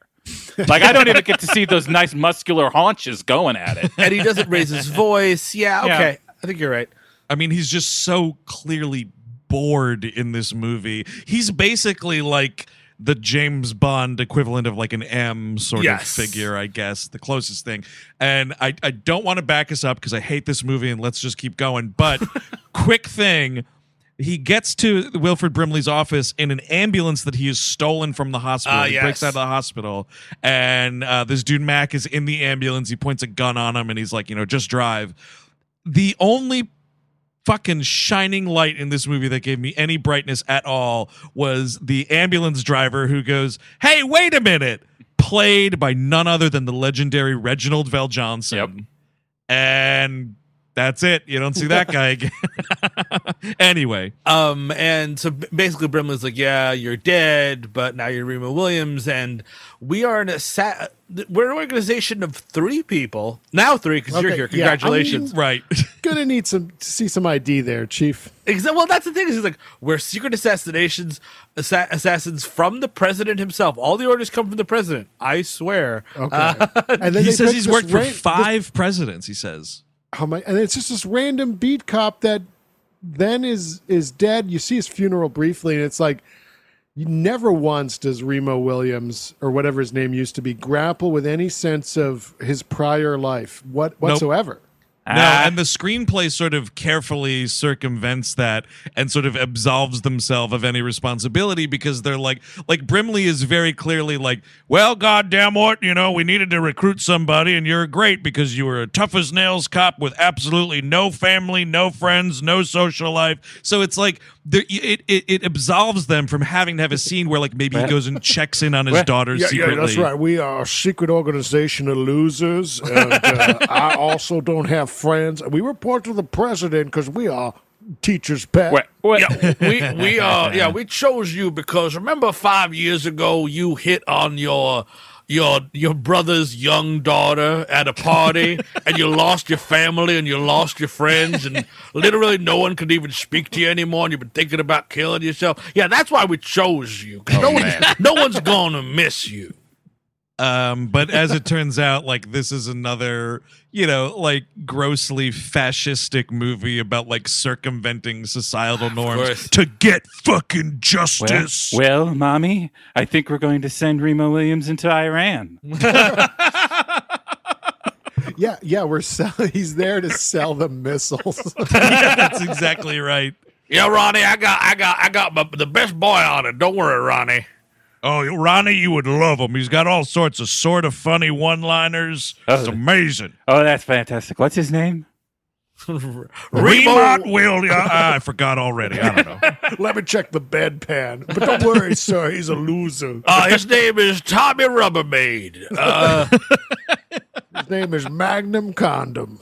Like I don't even get to see those nice muscular haunches going at it.
And he doesn't raise his voice. Yeah.
Yeah.
Okay. I think you're right.
I mean, he's just so clearly bored in this movie. He's basically like the James Bond equivalent of like an M sort
Yes.
of figure, I guess, the closest thing. And I, I don't want to back us up because I hate this movie and let's just keep going. But [laughs] quick thing. He gets to Wilford Brimley's office in an ambulance that he has stolen from the hospital.
Ah,
he
yes.
breaks out of the hospital, and uh, this dude Mac is in the ambulance. He points a gun on him, and he's like, you know, just drive. The only fucking shining light in this movie that gave me any brightness at all was the ambulance driver who goes, "Hey, wait a minute!" Played by none other than the legendary Reginald VelJohnson.
Yep.
And that's it. You don't see that guy again. [laughs] anyway,
Um, and so b- basically, Brimley's like, "Yeah, you're dead, but now you're Remo Williams, and we are an assa- we're an organization of three people now, three because you're
Okay,
here.
yeah, I
Congratulations."
right. [laughs]
Gonna need some to see some ID there, Chief.
Exa- well, that's the thing. Is he's like, we're secret assassinations, assa- assassins from the president himself. All the orders come from the president. I swear.
Okay,
Uh, [laughs]
and then
he says he's
this
worked for
ran- this-
five presidents. He says.
How my, and it's just this random beat cop that then is is dead. You see his funeral briefly, and it's like never once does Remo Williams or whatever his name used to be grapple with any sense of his prior life what whatsoever.
No,
Ah.
and the screenplay sort of carefully circumvents that and sort of absolves themselves of any responsibility because they're like, like Brimley is very clearly like, well, goddamn what, you know, we needed to recruit somebody, and you're great because you were a tough as nails cop with absolutely no family, no friends, no social life. So it's like it, it it absolves them from having to have a scene where like maybe he goes and checks in on his daughter
Yeah,
secretly.
yeah, that's right. We are a secret organization of losers, and uh, I also don't have friends. We report to the president because we are teachers' pet.
Wait, wait.
yeah, [laughs] we we uh [laughs] yeah we chose you because remember five years ago you hit on your your your brother's young daughter at a party [laughs] and you lost your family and you lost your friends and literally no one could even speak to you anymore and you've been thinking about killing yourself. Yeah, that's why we chose you. 'cause no one's no one's gonna miss you.
Um, but as it turns out, like this is another, you know, like grossly fascistic movie about like circumventing societal norms to get fucking justice.
well, mommy, I think we're going to send Remo Williams into Iran. [laughs]
Yeah, yeah, we're selling. He's there to sell the missiles.
Yeah, [laughs] that's exactly right.
Yeah, Ronnie, I got I got I got my, the best boy on it. Don't worry, Ronnie.
Oh, Ronnie, you would love him. He's got all sorts of sort of funny one-liners. It's
Oh.
amazing.
Oh, that's fantastic. What's his name? [laughs]
Remont Williams. Ah, I forgot already. I don't know. [laughs]
Let me check the bedpan. But don't worry, [laughs] sir, he's a loser.
Uh, his name is Tommy Rubbermaid. Uh,
His name is Magnum Condom.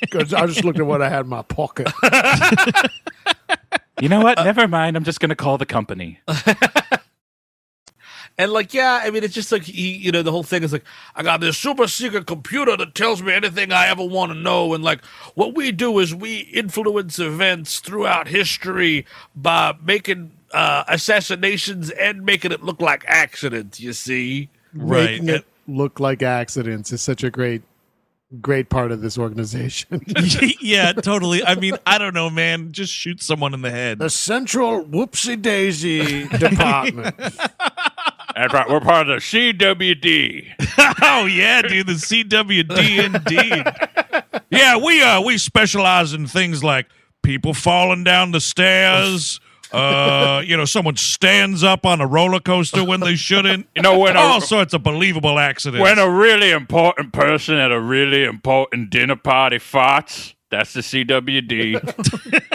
Because I just looked at what I had in my pocket.
You know what? Never mind. I'm just going to call the company.
And like, yeah, I mean, it's just like he, you know, the whole thing is like, I got this super secret computer that tells me anything I ever want to know, and like, what we do is we influence events throughout history by making uh, assassinations and making it look like accidents. You see.
Right.
Making it look like accidents is such a great, great part of this organization. [laughs] [laughs]
yeah, totally. I mean, I don't know, man. Just shoot someone in the head.
the Central Whoopsie Daisy Department. [laughs]
That's right. We're part of the CWD. [laughs]
oh yeah, dude, the CWD indeed. yeah, we uh we specialize in things like people falling down the stairs. Uh, you know, someone stands up on a roller coaster when they shouldn't.
You know, when a-
all sorts of believable accidents.
When a really important person at a really important dinner party farts, that's the CWD. [laughs]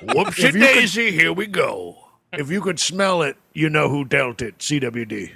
Whoopsie
If you could-
daisy, here we go.
If you could smell it, you know who dealt it. CWD.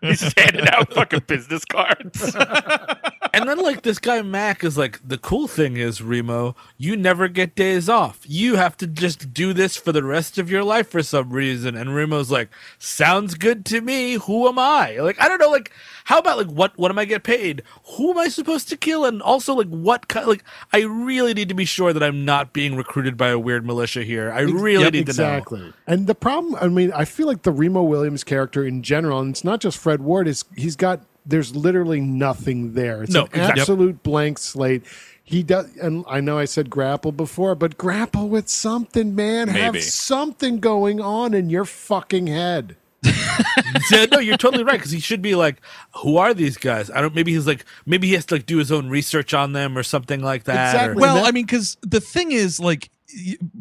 [laughs]
He's handing out fucking business cards. [laughs]
And then like this guy Mac is like the cool thing is Remo, you never get days off. You have to just do this for the rest of your life for some reason. And Remo's like, sounds good to me. Who am I? Like I don't know. Like how about like what what am I get paid? Who am I supposed to kill? And also like what kind? Like I really need to be sure that I'm not being recruited by a weird militia here. I really
Yep,
need to know.
exactly. And the problem, I mean, I feel like the Remo Williams character in general, and it's not just Fred Ward, is he's got there's literally nothing there. It's
No,
an
exactly.
absolute blank slate. He does, and I know I said grapple before, but grapple with something, man.
Maybe.
Have something going on in your fucking head. [laughs]
Yeah, no, you're totally right because he should be like, who are these guys? I don't. Maybe he's like, maybe he has to like do his own research on them or something like that. or-
well,
that-
I mean, because the thing is, like, y-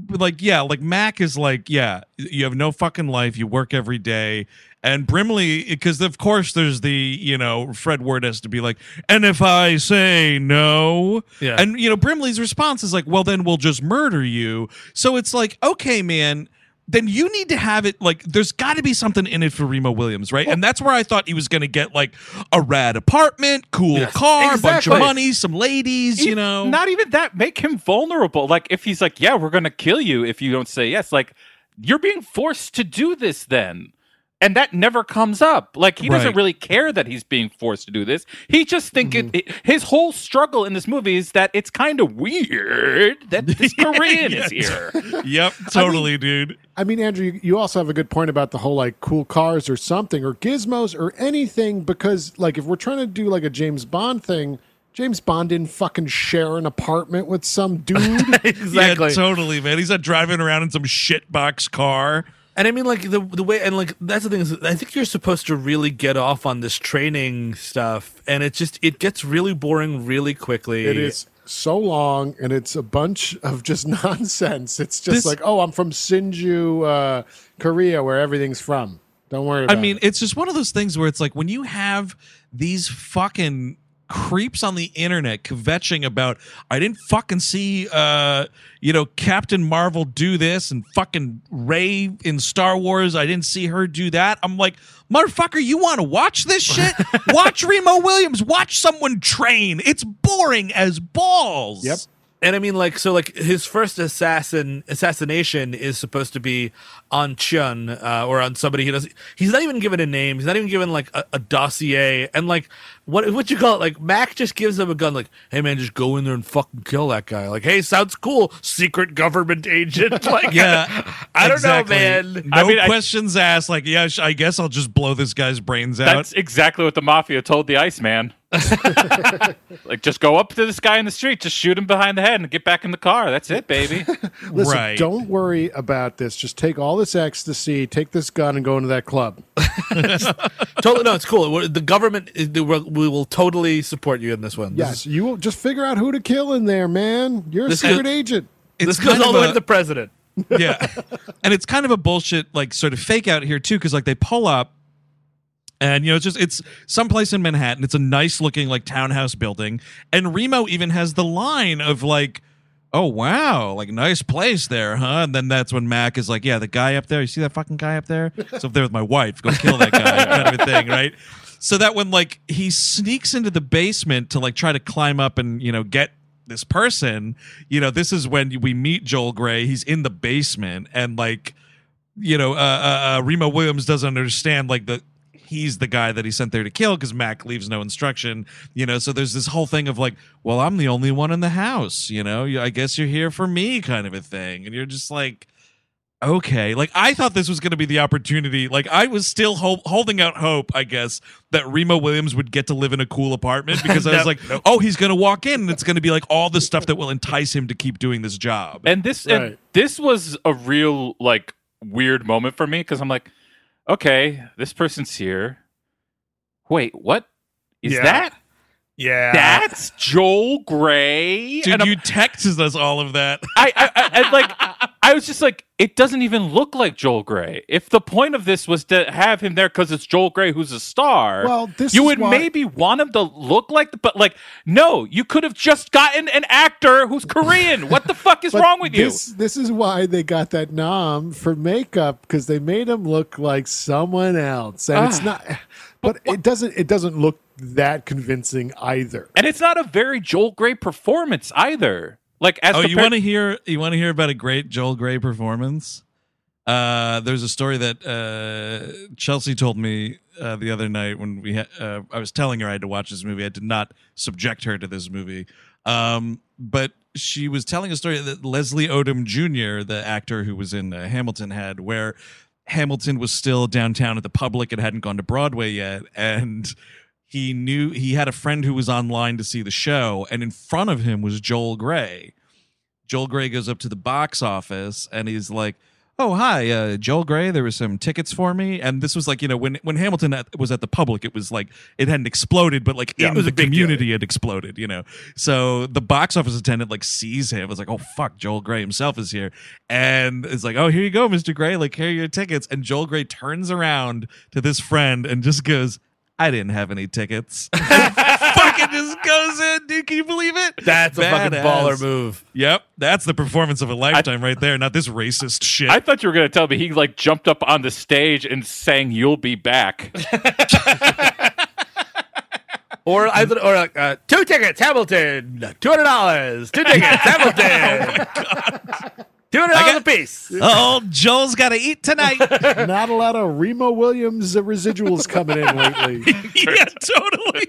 like yeah, like Mac is like, yeah, you have no fucking life. You work every day. And Brimley, because of course there's the, you know, Fred Ward has to be like, and if I say no,
Yeah.
and you know, Brimley's response is like, well, then we'll just murder you. So it's like, okay, man, then you need to have it like there's got to be something in it for Remo Williams, right? and that's where I thought he was going to get like a rad apartment, cool
Yes,
car, bunch of money, some ladies, you know.
Not even that. Make him vulnerable. Like if he's like, yeah, we're gonna kill you if you don't say yes. Like you're being forced to do this then. And that never comes up. Like he doesn't
Right.
really care that he's being forced to do this. He just think it, mm-hmm. it- his whole struggle in this movie is that it's kind of weird that [laughs] this Korean is here. [laughs]
Yep, totally, dude.
I mean, Andrew, you- you also have a good point about the whole like cool cars or something or gizmos or anything because like if we're trying to do like a James Bond thing, James Bond didn't fucking share an apartment with some dude. [laughs]
exactly.
Yeah, totally, man. He's not driving around in some shitbox car.
And I mean, like the the way, and like that's the thing is, I think you're supposed to really get off on this training stuff, and it just it gets really boring really quickly.
it is so long and it's a bunch of just [laughs] nonsense. It's just
This-
like, oh, I'm from Sinju, uh, Korea, where everything's from. Don't worry
I mean,
it.
it's just one of those things where it's like when you have these fucking creeps on the internet kvetching about I didn't fucking see uh you know Captain Marvel do this and fucking Rey in Star Wars I didn't see her do that. I'm like, motherfucker, you want to watch this shit? [laughs] watch Remo Williams, watch someone train. It's boring as balls.
Yep.
And I mean, like, so, like, his first assassin assassination is supposed to be on Chun uh, or on somebody he doesn't. He's not even given a name. He's not even given like a, a dossier. And like, what what you call it? Like, Mac just gives him a gun. Like, hey man, just go in there and fucking kill that guy. Like, hey, sounds cool, secret government agent. [laughs] Like,
Yeah, [laughs]
I don't
exactly.
know, man.
No
I mean, I-
questions asked. Like, yeah, I guess I'll just blow this guy's brains out.
That's exactly what the mafia told the Iceman. [laughs] like, just go up to this guy in the street, just shoot him behind the head, and get back in the car. That's it, baby. [laughs]
Listen,
right.
don't worry about this. Just take all this ecstasy, take this gun, and go into that club. [laughs]
totally, no, it's cool. We're- The government, we will- totally support you in this one. This
Yes, you will just figure out who to kill in there, man. You're a secret
is-
agent.
It's
this goes all the way to the president.
yeah and it's kind of a bullshit like sort of fake out here too because like they pull up And you know, it's just it's someplace in Manhattan. It's a nice looking like townhouse building. And Remo even has the line of like, "Oh wow, like nice place there, huh?" And then that's when Mac is like, "Yeah, the guy up there. You see that fucking guy up there? It's up there with my wife. Go kill that guy." kind of a thing, [laughs] right? So that when like he sneaks into the basement to like try to climb up and you know get this person, you know, this is when we meet Joel Grey. He's in the basement and like you know, uh, uh, uh, Remo Williams doesn't understand like the he's the guy that he sent there to kill because Mac leaves no instruction. You know, so there's this whole thing of like, well, I'm the only one in the house. You know, I guess you're here for me, kind of a thing, and you're just like. Okay, like I thought this was going to be the opportunity. Like I was still hol- holding out hope, I guess, that Remo Williams would get to live in a cool apartment because I [laughs] was like,
nope.
oh, he's going to walk in and it's going to be like all the stuff that will entice him to keep doing this job.
And this and this was a real like weird moment for me because I'm like, okay, this person's here. Wait, what is
Yeah.
that?
Yeah.
That's Joel Grey.
Dude,
And
you texted us all of that. [laughs]
I, I, I, I like I was just like, it doesn't even look like Joel Grey. If the point of this was to have him there because it's Joel Grey who's a star,
Well, this
you would
why-
maybe want him to look like, the, but like, no, you could have just gotten an actor who's Korean. what the fuck is [laughs] wrong with
this, This is why they got that nom for makeup because they made him look like someone else, and it's
Ah.
not. But it doesn't. It doesn't look that convincing either.
And it's not a very Joel Grey performance either. Like, as
oh, you
compared-
want to hear? You want to hear about a great Joel Grey performance? Uh, there's a story that uh, Chelsea told me uh, the other night when we. Ha- uh, I was telling her I had to watch this movie. I did not subject her to this movie, um, but she was telling a story that Leslie Odom Jr., the actor who was in uh, Hamilton, had where Hamilton was still downtown at the public. And hadn't gone to Broadway yet, and he knew he had a friend who was online to see the show, and in front of him was Joel Grey. Joel Grey goes up to the box office and he's like, "Oh hi, uh, Joel Grey. There were some tickets for me." And this was like you know when when Hamilton at, was at the public, it was like it hadn't exploded, but like
Yeah, it
in
was
the
a
community it exploded. You know, so the box office attendant like sees him. Was like, "Oh fuck, Joel Grey himself is here," and it's like, "Oh here you go, Mister Grey. Like here are your tickets." And Joel Grey turns around to this friend and just goes. I didn't have any tickets. [laughs] fucking just goes in, dude. Can you believe it?
That's a fucking baller move.
Yep, that's the performance of a lifetime right there. Not this racist shit.
I thought you were going to tell me he like jumped up on the stage and sang "You'll Be Back." [laughs]
Or I or like uh, two tickets, Hamilton, two hundred dollars. Two tickets, [laughs] Hamilton, two hundred dollars a piece.
oh, Joel's got to eat tonight.
Not a lot of Remo Williams uh, residuals coming in lately. [laughs]
yeah, totally.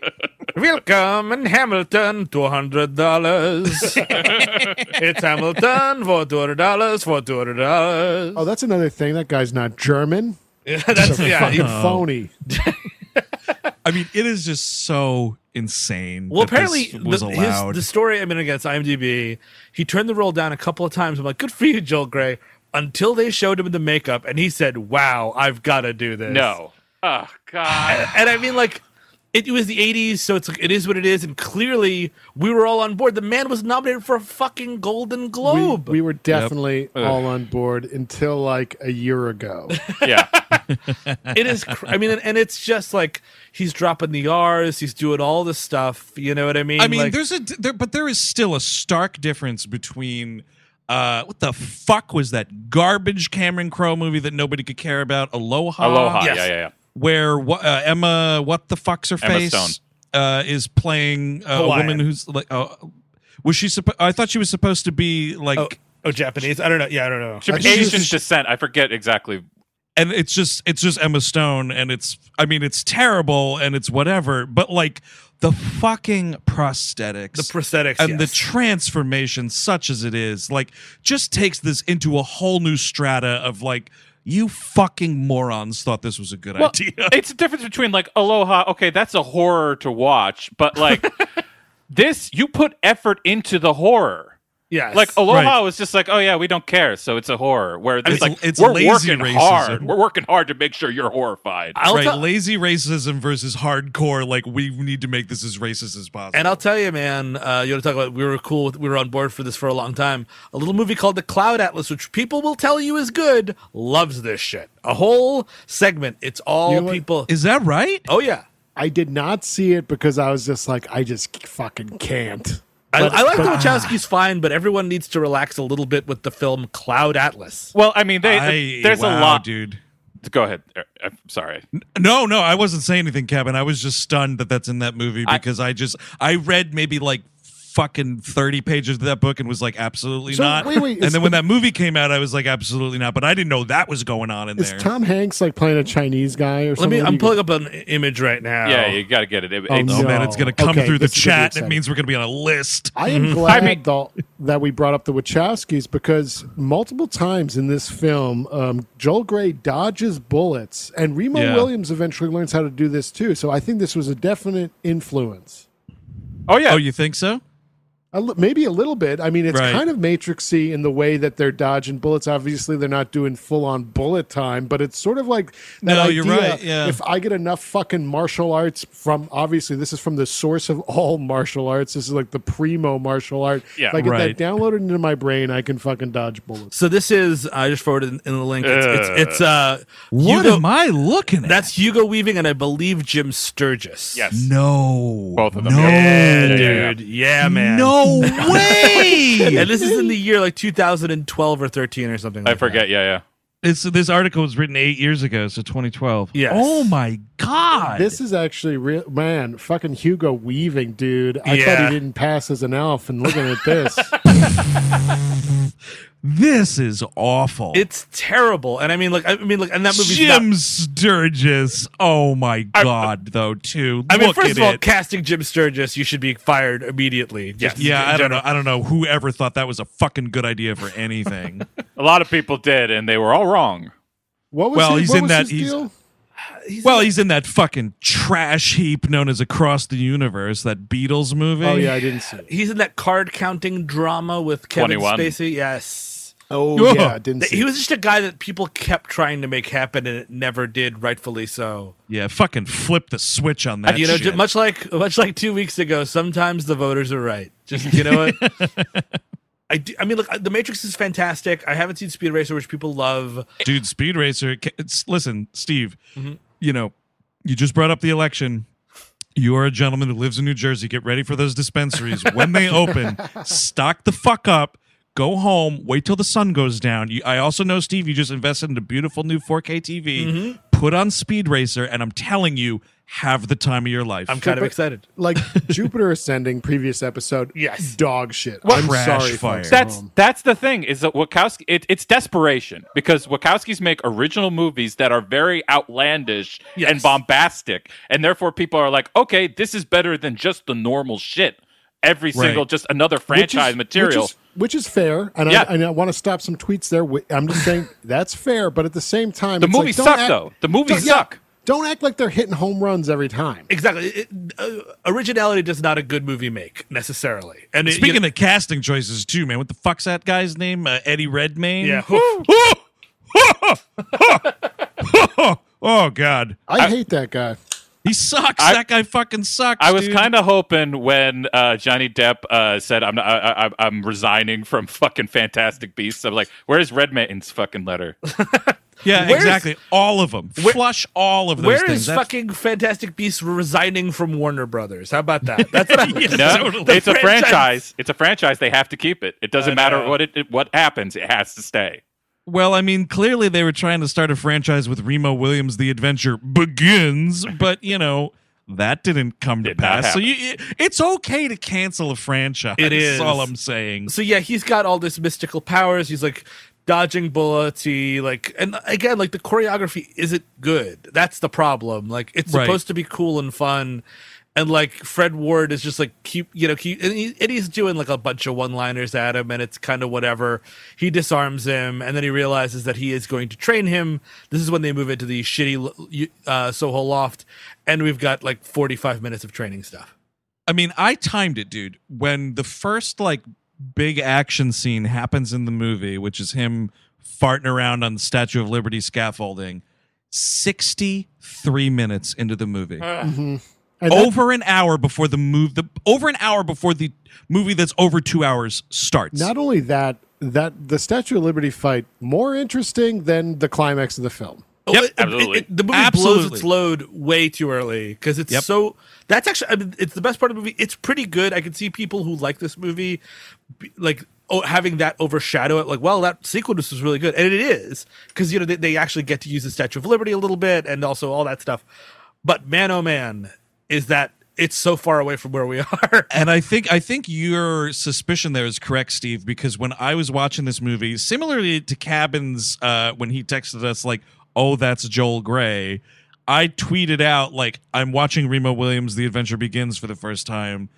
Welcome in Hamilton, two hundred dollars. [laughs] it's Hamilton for two hundred dollars for two hundred dollars.
Oh, that's another thing. That guy's not German. [laughs]
That's yeah.
Fucking
you-
phony. [laughs]
I mean, it is just so insane.
Well,
that this
apparently,
was
the, his, the story. I mean, against IMDb, he turned the role down a couple of times. I'm like, good for you, Joel Grey. Until they showed him the makeup, and he said, "Wow, I've got to do this."
No. Oh God.
and I mean, like, it, was the '80s, so it's it is what it is, and clearly we were all on board. The man was nominated for a fucking Golden Globe.
we were definitely all on board until like a year ago. [laughs]
Yeah.
it is. Cr- I mean, and it's just like he's dropping the R's, he's doing all the stuff. You know what I mean?
I mean,
Like,
there's a there, but there is still a stark difference between. Uh, what the fuck was that garbage Cameron Crowe movie that nobody could care about? Aloha.
Aloha.
yes.
Yeah, yeah, yeah.
Where uh, Emma, what the fuck's her face?
Emma
face,
Stone.
uh, is playing uh, a
Hawaiian.
woman who's like, uh, was she? Suppo- I thought she was supposed to be like,
oh, oh, Japanese. I don't know. Yeah, I don't know.
She-
I think
Asian
she's-
descent. I forget exactly.
and it's just it's just Emma Stone, and it's I mean it's terrible and it's whatever, but like the fucking prosthetics,
The prosthetics
and
yes.
the transformation, such as it is, like just takes this into a whole new strata of like. You fucking morons thought this was a good
Well,
idea. [laughs]
it's a difference between like Aloha. Okay, that's a horror to watch, but like [laughs] this, you put effort into the horror.
Yes.
Like Aloha
Right.
was just like, oh yeah, we don't care, so it's a horror. Where it's,
It's-
like
it's
we're
lazy
working
racism.
hard. We're working hard to make sure you're horrified.
I'll
right,
tell-
lazy racism versus hardcore. Like we need to make this as racist as possible.
And I'll tell you, man, uh, you want to talk about? We were cool. With, we were on board for this for a long time. A little movie called The Cloud Atlas, which people will tell you is good, loves this shit. A whole segment. It's all
You know
people.
Is that right?
oh yeah,
I did not see it because I was just like, I just fucking can't.
I,
But-
I like the
but-
Wachowskis fine, but everyone needs to relax a little bit with the film Cloud Atlas.
well, I mean, they,
I-
there's
wow,
a lot.
dude.
Go ahead. Er, I'm sorry.
No, no, I wasn't saying anything, Kevin. I was just stunned that that's in that movie
I-
because I, just I read maybe like fucking 30 pages of that book and was like absolutely
So,
not.
wait, wait,
and then when that movie came out, I was like absolutely not. But I didn't know that was going on in
Is
there.
Tom Hanks like playing a Chinese guy or
Let
something?
me. I'm
you-
pulling up an image right now.
Yeah, you got to get it. It-
Oh,
it's-
oh
no.
man, it's gonna come
Okay,
through the
this is
chat. It means we're gonna be on a list.
I am [laughs]
I
glad
mean-
though, that we brought up the Wachowskis because multiple times in this film, um, Joel Grey dodges bullets, and Remo
Yeah.
Williams eventually learns how to do this too. So I think this was a definite influence.
oh yeah.
Oh, you think so?
A li- maybe a little bit. I mean, it's
Right.
kind of Matrixy in the way that they're dodging bullets. Obviously, they're not doing full on bullet time, but it's sort of like that
No,
idea.
you're right, yeah.
If I get enough fucking martial arts from, obviously, this is from the source of all [laughs] martial arts. This is like the primo martial art.
Yeah.
if I get
Right.
that downloaded into my brain, I can fucking dodge bullets.
So this is. I just forwarded in, in the link. It's. it's, it's uh.
What
Hugo,
am I looking at?
That's Hugo Weaving and I believe Jim Sturgis.
yes.
no.
Both of them,
No.
yeah,
dude. Yeah, man.
No way.
And this is in the year like 2012 or 13 or something.
I
Like
forget. Yeah, yeah.
It's this article was written eight years ago, so 2012.
That. Yes.
Oh my god.
This is actually real, man. Fucking Hugo Weaving, dude. I thought he didn't pass as an elf, and looking at this, [laughs]
This is awful.
It's terrible, and I mean, like, I mean, like, and that movie's
Jim
not.
Sturgis. Oh my god, though. Too.
I mean, first
at
of all,
it.
casting Jim Sturgis, you should be fired immediately. Just
yeah,
in
I don't know. I don't know. Whoever thought that was a fucking good idea for anything. [laughs]
A lot of people did, and they were all wrong.
what was
Well,
his,
he's
what
in
was
that-
his
he's-
deal?
He's
well, he's in that fucking trash heap known as Across the Universe, that Beatles movie.
Oh yeah, I didn't see it.
he's in that card counting drama with Kevin
21.
Spacey. Yes.
Oh
Oh.
yeah, I didn't see.
He
it.
was just a guy that people kept trying to make happen, and it never did. Rightfully so.
Yeah, fucking flip the switch on that.
you know,
shit.
much like much like two weeks ago, sometimes the voters are right. Just you know what. [laughs] I, do, I mean, look, The Matrix is fantastic. I haven't seen Speed Racer, which people love.
dude speed racer it's, listen steve
Mm-hmm.
you know you just brought up the election you are a gentleman who lives in new jersey get ready for those dispensaries [laughs] when they open stock the fuck up go home wait till the sun goes down you, i also know steve you just invested in a beautiful new 4k tv
Mm-hmm.
put on speed racer and i'm telling you have the time of your life
I'm kind of excited.
like [laughs] Jupiter Ascending, previous episode.
Yes.
dog shit. I'm
Crash
sorry,
fire.
folks.
That's that's the thing is that Wachowski. It, it's desperation because Wachowskis make original movies that are very outlandish
Yes.
and bombastic, and therefore people are like, okay, this is better than just the normal shit. Every single, just another
which is-
franchise material.
which is, which is fair, and
Yeah.
I, and I want to stop some tweets there. I'm just saying [laughs] that's fair, but at the same time,
the
it's like,
movies
don't
suck
act-
though. The movies
don't- yeah,
suck.
Don't act like they're hitting home runs every time.
Exactly. It, uh, originality does not a good movie make necessarily. And it,
Speaking
you know,
of casting choices too, man, what the fuck's that guy's name? Uh, Eddie Redmayne.
yeah, [laughs] [laughs]
oh God,
I, hate that guy.
he sucks.
I-
that guy fucking sucks.
I was kind of hoping when uh, Johnny Depp uh, said I'm not, I, I, I'm resigning from fucking Fantastic Beasts. I'm like, where's Redmayne's fucking letter? [laughs]
Yeah,
Where's-
exactly. All of them. Flush all of those
Where
things.
is
That's-
fucking Fantastic Beasts resigning from Warner Brothers? How about that? That's [laughs] what I,
Yeah,
No, [laughs]
totally.
it's a
franchise-
franchise. It's a franchise. They have to keep it. It doesn't matter what it, it what happens. It has to stay.
Well, I mean, clearly they were trying to start a franchise with Remo Williams. The adventure begins, but you know that didn't come to
Did not
pass. So you, it's okay to cancel a franchise.
It is.
all I'm saying.
so yeah, he's got all this mystical powers. He's like dodging bullets. He like, and again, like the choreography isn't good. That's the problem. Like it's
Right.
supposed to be cool and fun. And like Fred Ward is just like keep you know keep and, he, and he's doing like a bunch of one liners at him and it's kind of whatever. He disarms him and then he realizes that he is going to train him. This is when they move into the shitty uh, Soho loft, and we've got like forty five minutes of training stuff.
I mean, I timed it, dude. When the first like big action scene happens in the movie, which is him farting around on the Statue of Liberty scaffolding. 63 minutes into the movie. Ah. Mm-hmm.
And that-
over an hour before the move the over an hour before the movie that's over 2 hours starts.
not only that, that the Statue of Liberty fight more interesting than the climax of the film.
Yep,
it- it-
absolutely.
it- the movie
Absolutely.
blows its load way too early because it's
Yep.
so. That's actually, I mean, it's the best part of the movie. It's pretty good. I can see people who like this movie, like oh, having that overshadow it. Like, well, that sequence was really good, and it is because you know they, they actually get to use the Statue of Liberty a little bit, and also all that stuff. But man, oh man, is that it's so far away from where we [laughs] are.
And I think I think your suspicion there is correct, Steve, because when I was watching this movie, similarly to Cabins, uh, when he texted us like, "Oh, that's Joel Grey," I tweeted out like, "I'm watching Remo Williams' The Adventure Begins for the first time.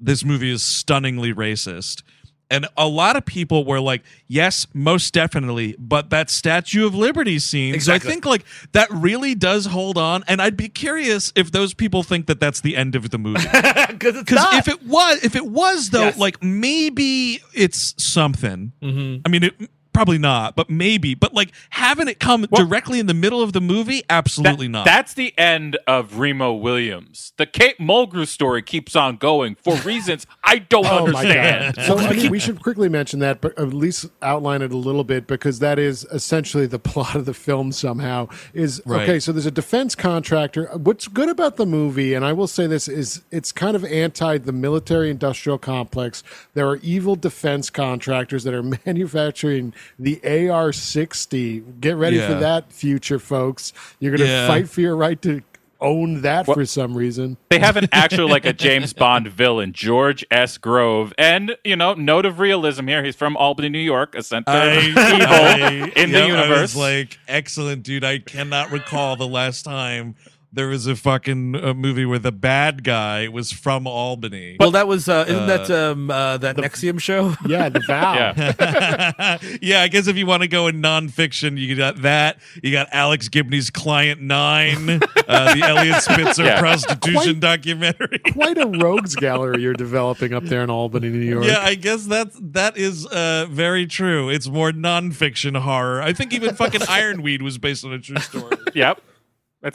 This movie is stunningly racist." And a lot of people were like, "Yes, most definitely," but that Statue of Liberty scene.
Exactly.
So I think like that really does hold on, and I'd be curious if those people think that that's the end of the movie. [laughs]
Because it's
Because
not.
if it was, if it was though,
Yes.
like maybe it's something.
Mhm.
I mean, it probably not, but maybe. But like having it come directly in the middle of the movie, absolutely
That-
not.
That's the end of Remo Williams. The Kate Mulgrew story keeps on going for [laughs] reasons I don't
Oh
understand.
So I [laughs] mean, we should quickly mention that, but at least outline it a little bit because that is essentially the [laughs] plot of the film. Somehow is
Right.
okay. So there's a defense contractor. What's good about the movie, and I will say this, is it's kind of anti the military-industrial complex. There are evil defense contractors that are manufacturing the AR-60. Get ready for that, future folks. You're going to
Yeah.
fight for your right to own that for some reason.
They have an actual like a [laughs] James Bond villain, George S. Grove, and you know, note of realism here. He's from Albany, New York, a center
I,
of evil
I-
in the
yep, I
universe.
was like, excellent, dude. I cannot recall the last time there was a fucking uh, movie where the bad guy was from Albany.
well, that was uh, isn't that um, uh, that NXIVM show? [laughs]
Yeah, the vow.
yeah. [laughs]
yeah, I guess if you want to go in nonfiction, you got that. You got Alex Gibney's Client Nine, uh, the Eliot Spitzer
Yeah.
prostitution
Quite-
documentary. [laughs]
Quite a rogues gallery you're developing up there in Albany, New York.
Yeah, I guess that's that is uh, very true. It's more nonfiction horror. I think even fucking Ironweed was based on a true story.
Yep.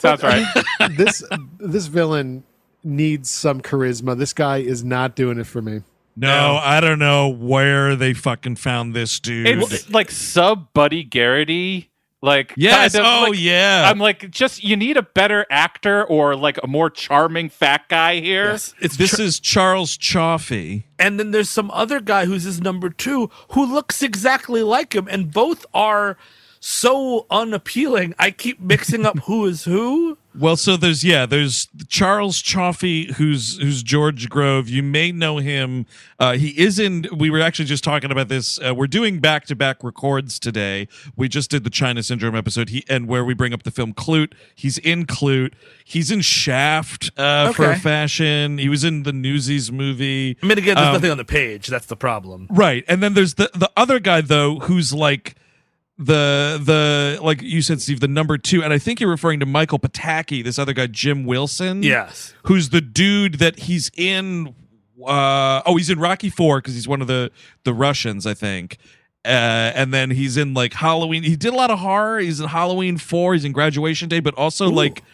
That sounds right. [laughs]
this this villain needs some charisma. This guy is not doing it for me.
No, I don't know where they fucking found this dude.
It's like sub Buddy Garrity. Like
yes.
kind of,
oh
like-
yeah.
I'm like, just you need a better actor or like a more charming fat guy here.
Yes, it's
this
tr-
is Charles Cioffi.
and then there's some other guy who's his number two who looks exactly like him, and both are so unappealing. I keep mixing up who is who.
Well, so there's yeah, there's Charles Cioffi, who's who's George Grove. You may know him. Uh, he is in. We were actually just talking about this. Uh, we're doing back to back records today. We just did the China Syndrome episode. He and where we bring up the film Klute. He's in Klute. He's in Shaft uh, for
Okay.
fashion. He was in the Newsies movie.
I mean, again, there's
Um,
nothing on the page. That's the problem.
Right. And then there's the the other guy though who's like the the like you said Steve the number 2 and I think you're referring to Michael Pataki this other guy Jim Wilson
Yes.
who's the dude that he's in uh oh he's in Rocky 4 cuz he's one of the the Russians I think uh, and then he's in like Halloween. He did a lot of horror. He's in Halloween four. He's in Graduation Day, but also like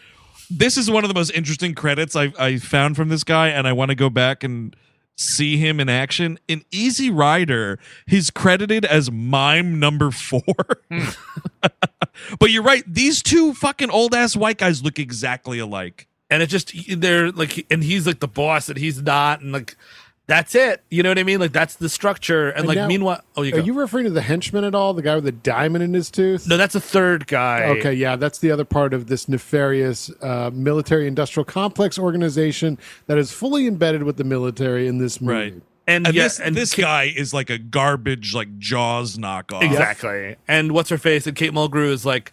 this is one of the most interesting credits I I found from this guy, and I want to go back and see him in action. In Easy Rider, he's credited as mime number four. [laughs] but you're right; these two fucking old ass white guys look exactly alike.
And it just they're like, and he's like the boss, and he's not, and like that's it. You know what I mean? Like that's the structure. And,
And
like
now-
meanwhile, oh, you
Are you referring to the henchman at all? The guy with the diamond in his tooth?
no, that's a third guy.
Okay, yeah, that's the other part of this nefarious uh, military-industrial complex organization that is fully embedded with the military in this movie.
Right.
and,
And
yeah,
this
and
this
Kate-
guy is like a garbage like Jaws knockoff.
Exactly. And what's her face? And Kate Mulgrew is like,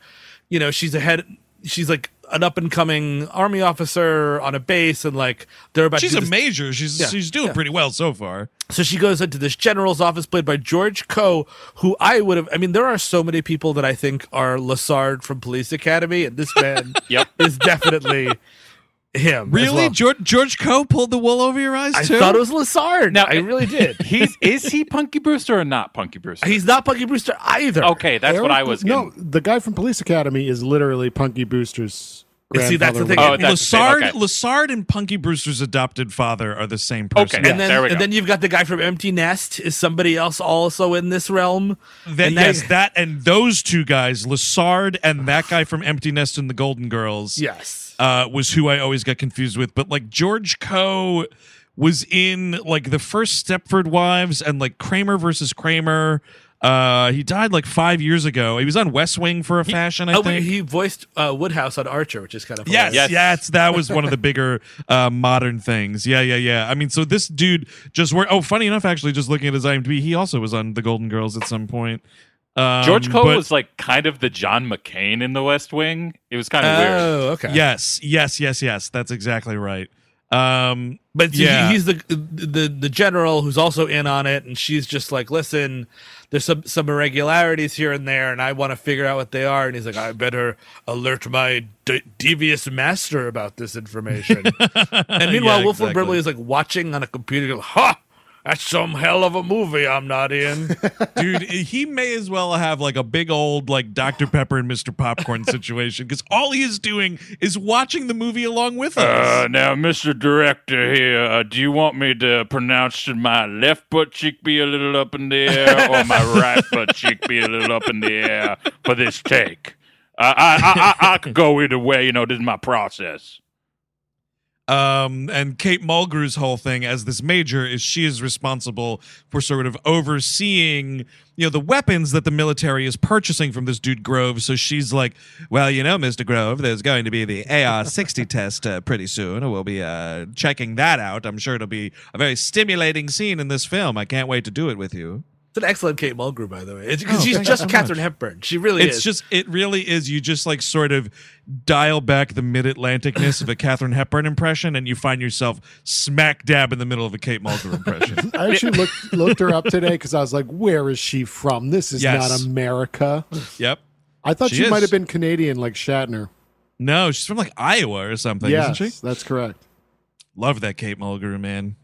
you know, she's ahead. She's like an up and coming army officer on a base, and like they're about
She's
to
a
this-
major. She's
Yeah,
she's doing
yeah.
pretty well so far.
So she goes into this general's office, played by George Coe, who I would have. I mean, there are so many people that I think are Lassard from Police Academy, and this man [laughs]
Yep.
is definitely him. as
Really,
well.
George George Coe pulled the wool over your eyes too.
I
too.
thought it was Lassard.
Now-
I really did. [laughs]
He's is he Punky Brewster or not Punky Brewster?
He's not Punky Brewster either.
okay, that's what I was.
No,
getting-
the guy from Police Academy is literally Punky Brewster's.
See, that's the thing.
Oh, that's the same,
Lassard,
okay.
Lassard, and Punky Brewster's adopted father are the same person.
Okay.
and then
there we
and
go.
then you've got the guy from Empty Nest. Is somebody else also in this realm?
Then
And
yes,
then-
that and those two guys, Lassard and that guy from Empty Nest and the Golden Girls,
Yes.
Uh, was who I always got confused with. But like George Coe was in like the first Stepford Wives and like Kramer versus Kramer. Uh, he died like five years ago. He was on West Wing for a fashion, I
Oh,
think.
he voiced uh, Woodhouse on Archer, which is kind of
Yes,
hilarious.
Yes.
yes, that was one of the bigger [laughs] uh, modern things. Yeah, yeah, yeah. I mean, so this dude just worked. Oh, funny enough, actually, just looking at his IMDb, he also was on The Golden Girls at some point. Um,
George Cole
but-
was like kind of the John McCain in The West Wing. It was kind of weird.
Oh, okay.
Yes, yes, yes, yes. That's exactly right. Um,
But he- he's the the the general who's also in on it, and she's just like, "Listen, there's some some irregularities here and there, and I want to figure out what they are." And he's like, "I better alert my de- devious master about this information." [laughs] and meanwhile,
Yeah,
Wilford
exactly.
Brimley is like watching on a computer. Going, ha! That's some hell of a movie I'm not in. [laughs]
dude, he may as well have like a big old like Dr. Pepper and Mr. Popcorn [laughs] situation because all he is doing is watching the movie along with us.
Uh, now, Mr. Director here, uh, do you want me to pronounce should my left butt cheek be a little up in the air or my [laughs] right butt cheek be a little up in the air for this take? Uh, I, I, I, I could go either way. You know, this is my process.
Um, and Kate Mulgrew's whole thing as this major is she is responsible for sort of overseeing, you know, the weapons that the military is purchasing from this dude Grove. So she's like, well, you know, Mr. Grove, there's going to be the AR-60 [laughs] test uh, pretty soon. We'll be uh, checking that out. I'm sure it'll be a very stimulating scene in this film. I can't wait to do it with you.
It's an excellent Kate Mulgrew, by the way. It's because
Oh,
she's just
you so
Katharine
much.
Hepburn. She really is.
it's
is.
just it really is you just like sort of dial back the mid-atlanticness of a Katharine Hepburn impression and you find yourself smack dab in the middle of a Kate Mulgrew impression. [laughs]
I actually looked looked her up today because I was like, "Where is she from? This is
Yes.
not America."
yep.
I thought
She
she, might have been Canadian, like Shatner.
No, she's from like Iowa or something,
yes,
isn't she?
that's correct.
Love that Kate Mulgrew, man.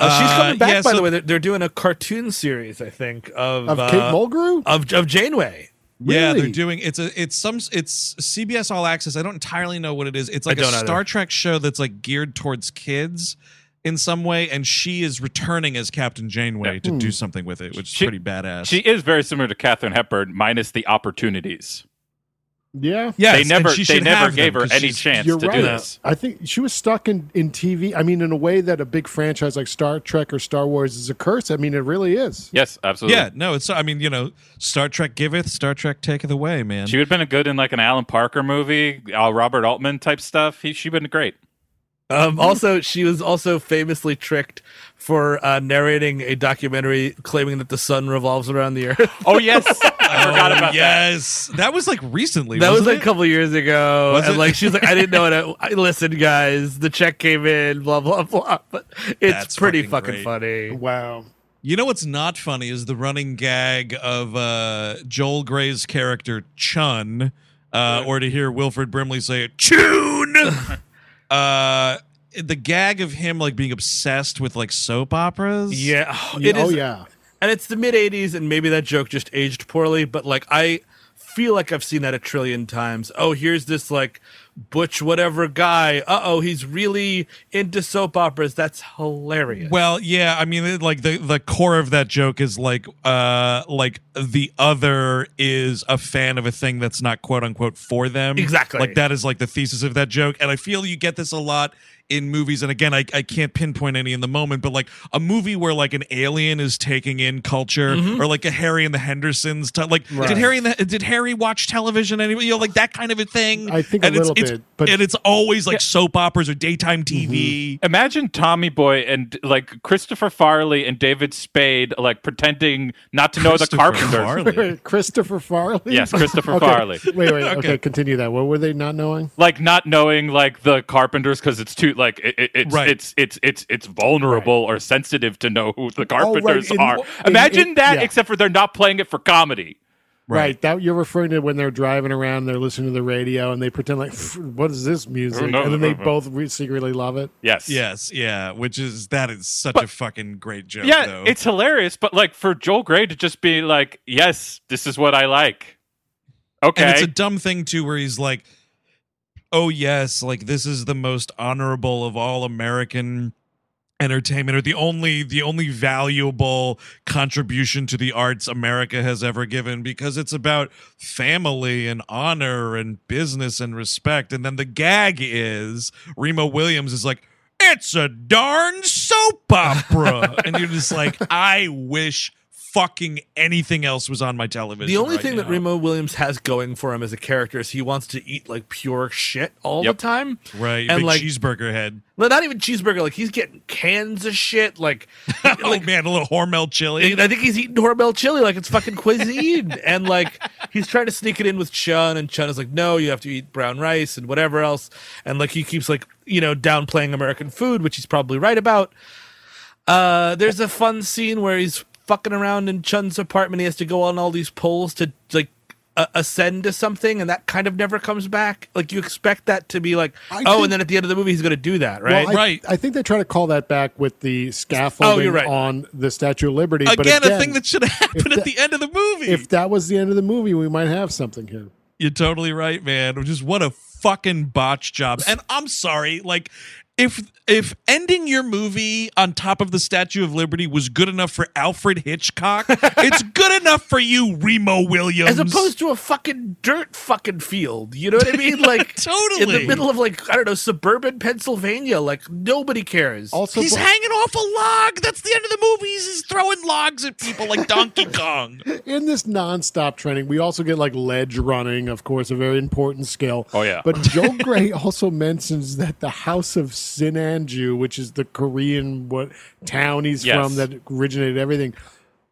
Uh, she's
Uh,
coming back,
yeah,
by
so-
the way. They're, they're doing a cartoon series, I think, of
Of
uh,
Kate Mulgrew.
of of Janeway.
Yeah, they're doing it's a it's some it's CBS All Access. I don't entirely know what it is. It's like a
don't either.
Star Trek show that's like geared towards kids in some way, and she is returning as Captain Janeway to do something with it, which is
She-
pretty badass.
She is very similar to Katharine Hepburn, minus the opportunities.
Yeah,
Yeah.
they never,
she
they never gave
them,
her
'cause
any chance to
right.
do this.
I think she was stuck in in TV. I mean, in a way that a big franchise like Star Trek or Star Wars is a curse. I mean, it really is.
Yes, absolutely.
Yeah, no, it's. I mean, you know, Star Trek giveth, Star Trek taketh away, man.
She would have been a good in like an Alan Parker movie, uh, Robert Altman type stuff. He, she'd been great.
Um, also, she was also famously tricked for uh, narrating a documentary claiming that the sun revolves around the earth.
Oh yes, I forgot
Oh,
about that.
yes, that. was like recently.
that was
wasn't
like a couple years ago,
Was
and
it?
like she's like, "I didn't know [laughs] it." I, listen, guys, the check came in, blah blah blah. But it's
That's
pretty
fucking
fucking funny.
Wow.
You know what's not funny is the running gag of uh, Joel Grey's character Chun, uh, or to hear Wilford Brimley say it, Chun. [laughs] uh, the gag of him like being obsessed with like soap operas.
Yeah,
Yeah,
it
oh
is-
yeah.
and it's the mid '80s, and maybe that joke just aged poorly. But like, I feel like I've seen that a trillion times. Oh, here's this like butch whatever guy. Uh oh, he's really into soap operas. That's hilarious.
Well, yeah, I mean, it, like the the core of that joke is like, uh, like the other is a fan of a thing that's not quote unquote for them.
Exactly.
Like that is like the thesis of that joke, and I feel you get this a lot in movies. And again, I I can't pinpoint any in the moment, but like a movie where like an alien is taking in culture,
Mm-hmm.
or like a Harry and the Hendersons. T- like, did Harry and the, did Harry watch television? Anyway, you know, like that kind of a thing.
I think a
and it's-
little
it's-
bit, but-
and it's always like soap operas or daytime TV.
Imagine Tommy Boy and like Christopher Farley and David Spade like pretending not to know the
Christopher
Carpenters.
Farley. [laughs]
Christopher Farley.
Yes, Christopher
Okay.
Farley.
Wait, wait. [laughs] Okay.
Okay.
continue that. What were they not knowing?
Like not knowing like the Carpenters because it's too like it, it- it's
Right.
it's it's it's it's vulnerable or sensitive to know who the oh,
right.
Carpenters
In-
are.
in-
Imagine
in-
that,
yeah.
except for they're not playing it for comedy.
Right. That you're referring to when they're driving around, they're listening to the radio, and they pretend like, "What is this music?"
no,
and then they
no, no.
both re- secretly love it.
Yes.
Yes, yeah, which is that is such
But-
a fucking great joke.
Yeah,
though.
it's hilarious, but like for Joel Grey to just be like, "Yes, this is what I like." Okay.
And it's a dumb thing too, where he's like, "Oh yes, like this is the most honorable of all American entertainment, or the only the only valuable contribution to the arts America has ever given, because it's about family and honor and business and respect." And then the gag is Remo Williams is like. It's a darn soap opera. and you're just like, [laughs] I wish fucking anything else was on my television.
The only
right
thing that
now.
Remo Williams has going for him as a character is he wants to eat like pure shit all
Yep.
the time.
Right,
And,
big
like-
cheeseburger head.
Well, not even cheeseburger. Like he's getting cans of shit. Like, [laughs]
oh
like
man, a little Hormel chili.
I think he's eating Hormel chili like it's fucking cuisine. [laughs] and like he's trying to sneak it in with Chun, and Chun is like, no, you have to eat brown rice and whatever else. And like he keeps like you know downplaying American food, which he's probably right about. Uh, there's a fun scene where he's fucking around in Chun's apartment. He has to go on all these poles to like uh, ascend to something, and that kind of never comes back. Like you expect that to be like,
I
oh,
think-
and then at the end of the movie he's going to do that, right?
Well, I,
Right.
I think they try to call that back with the scaffolding
Oh, you're right.
on the Statue of Liberty. but
again,
again
a thing that should have happened
if
at
that-
the end of the movie.
if that was the end of the movie, we might have something here.
You're totally right, man. Just what a fucking botch job. And I'm sorry, like if if ending your movie on top of the Statue of Liberty was good enough for Alfred Hitchcock, [laughs] it's good enough for you, Remo Williams.
As opposed to a fucking dirt fucking field. You know what I mean? [laughs] Like
Totally.
in the middle of like I don't know suburban Pennsylvania. Like nobody cares.
Also,
He's
bu-
hanging off a log. That's the end of the movie. He's he's throwing logs at people like Donkey [laughs] Kong.
in this nonstop training, we also get like ledge running, of course, a very important skill.
Oh, yeah.
But Joe Grey also mentions that the House of Sinanju, which is the Korean what town he's
Yes.
from that originated everything.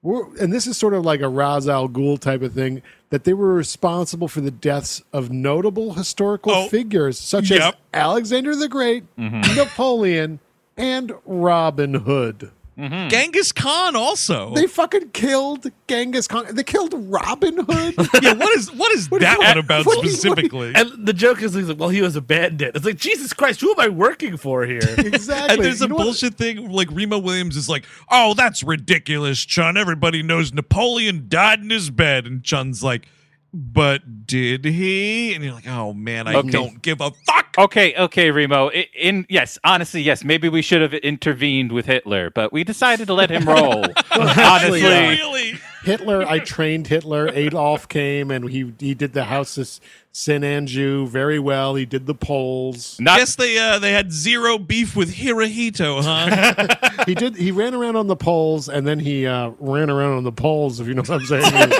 We're, and this is sort of like a Ra's al Ghul type of thing that they were responsible for the deaths of notable historical
Oh,
figures such as. Alexander the Great, mm-hmm. Napoleon, and Robin Hood. Mm-hmm.
Genghis Khan also.
They fucking killed Genghis Khan. They killed Robin Hood. [laughs]
yeah, what is what is [laughs]
What-
that
what-
one about
what do you-
specifically?
and the joke is he's like, well, he was a bandit. It's like Jesus Christ, who am I working for here? [laughs]
exactly.
And there's
You
a
know what?
bullshit thing like Remo Williams is like, "Oh, that's ridiculous, Chun. Everybody knows Napoleon died in his bed." And Chun's like, "But did he?" And you're like, "Oh man, I
Okay.
don't give a fuck."
Okay, okay, Remo. I- In yes, honestly, yes. Maybe we should have intervened with Hitler, but we decided to let him [laughs] roll. honestly, [laughs]
yeah.
Really?
Hitler. I trained Hitler. Adolf came and he he did the House of Sinanju very well. He did the polls.
not
Guess they uh they had zero beef with Hirohito, huh? [laughs]
He did. He ran around on the polls and then he uh, ran around on the polls. If you know what I'm saying.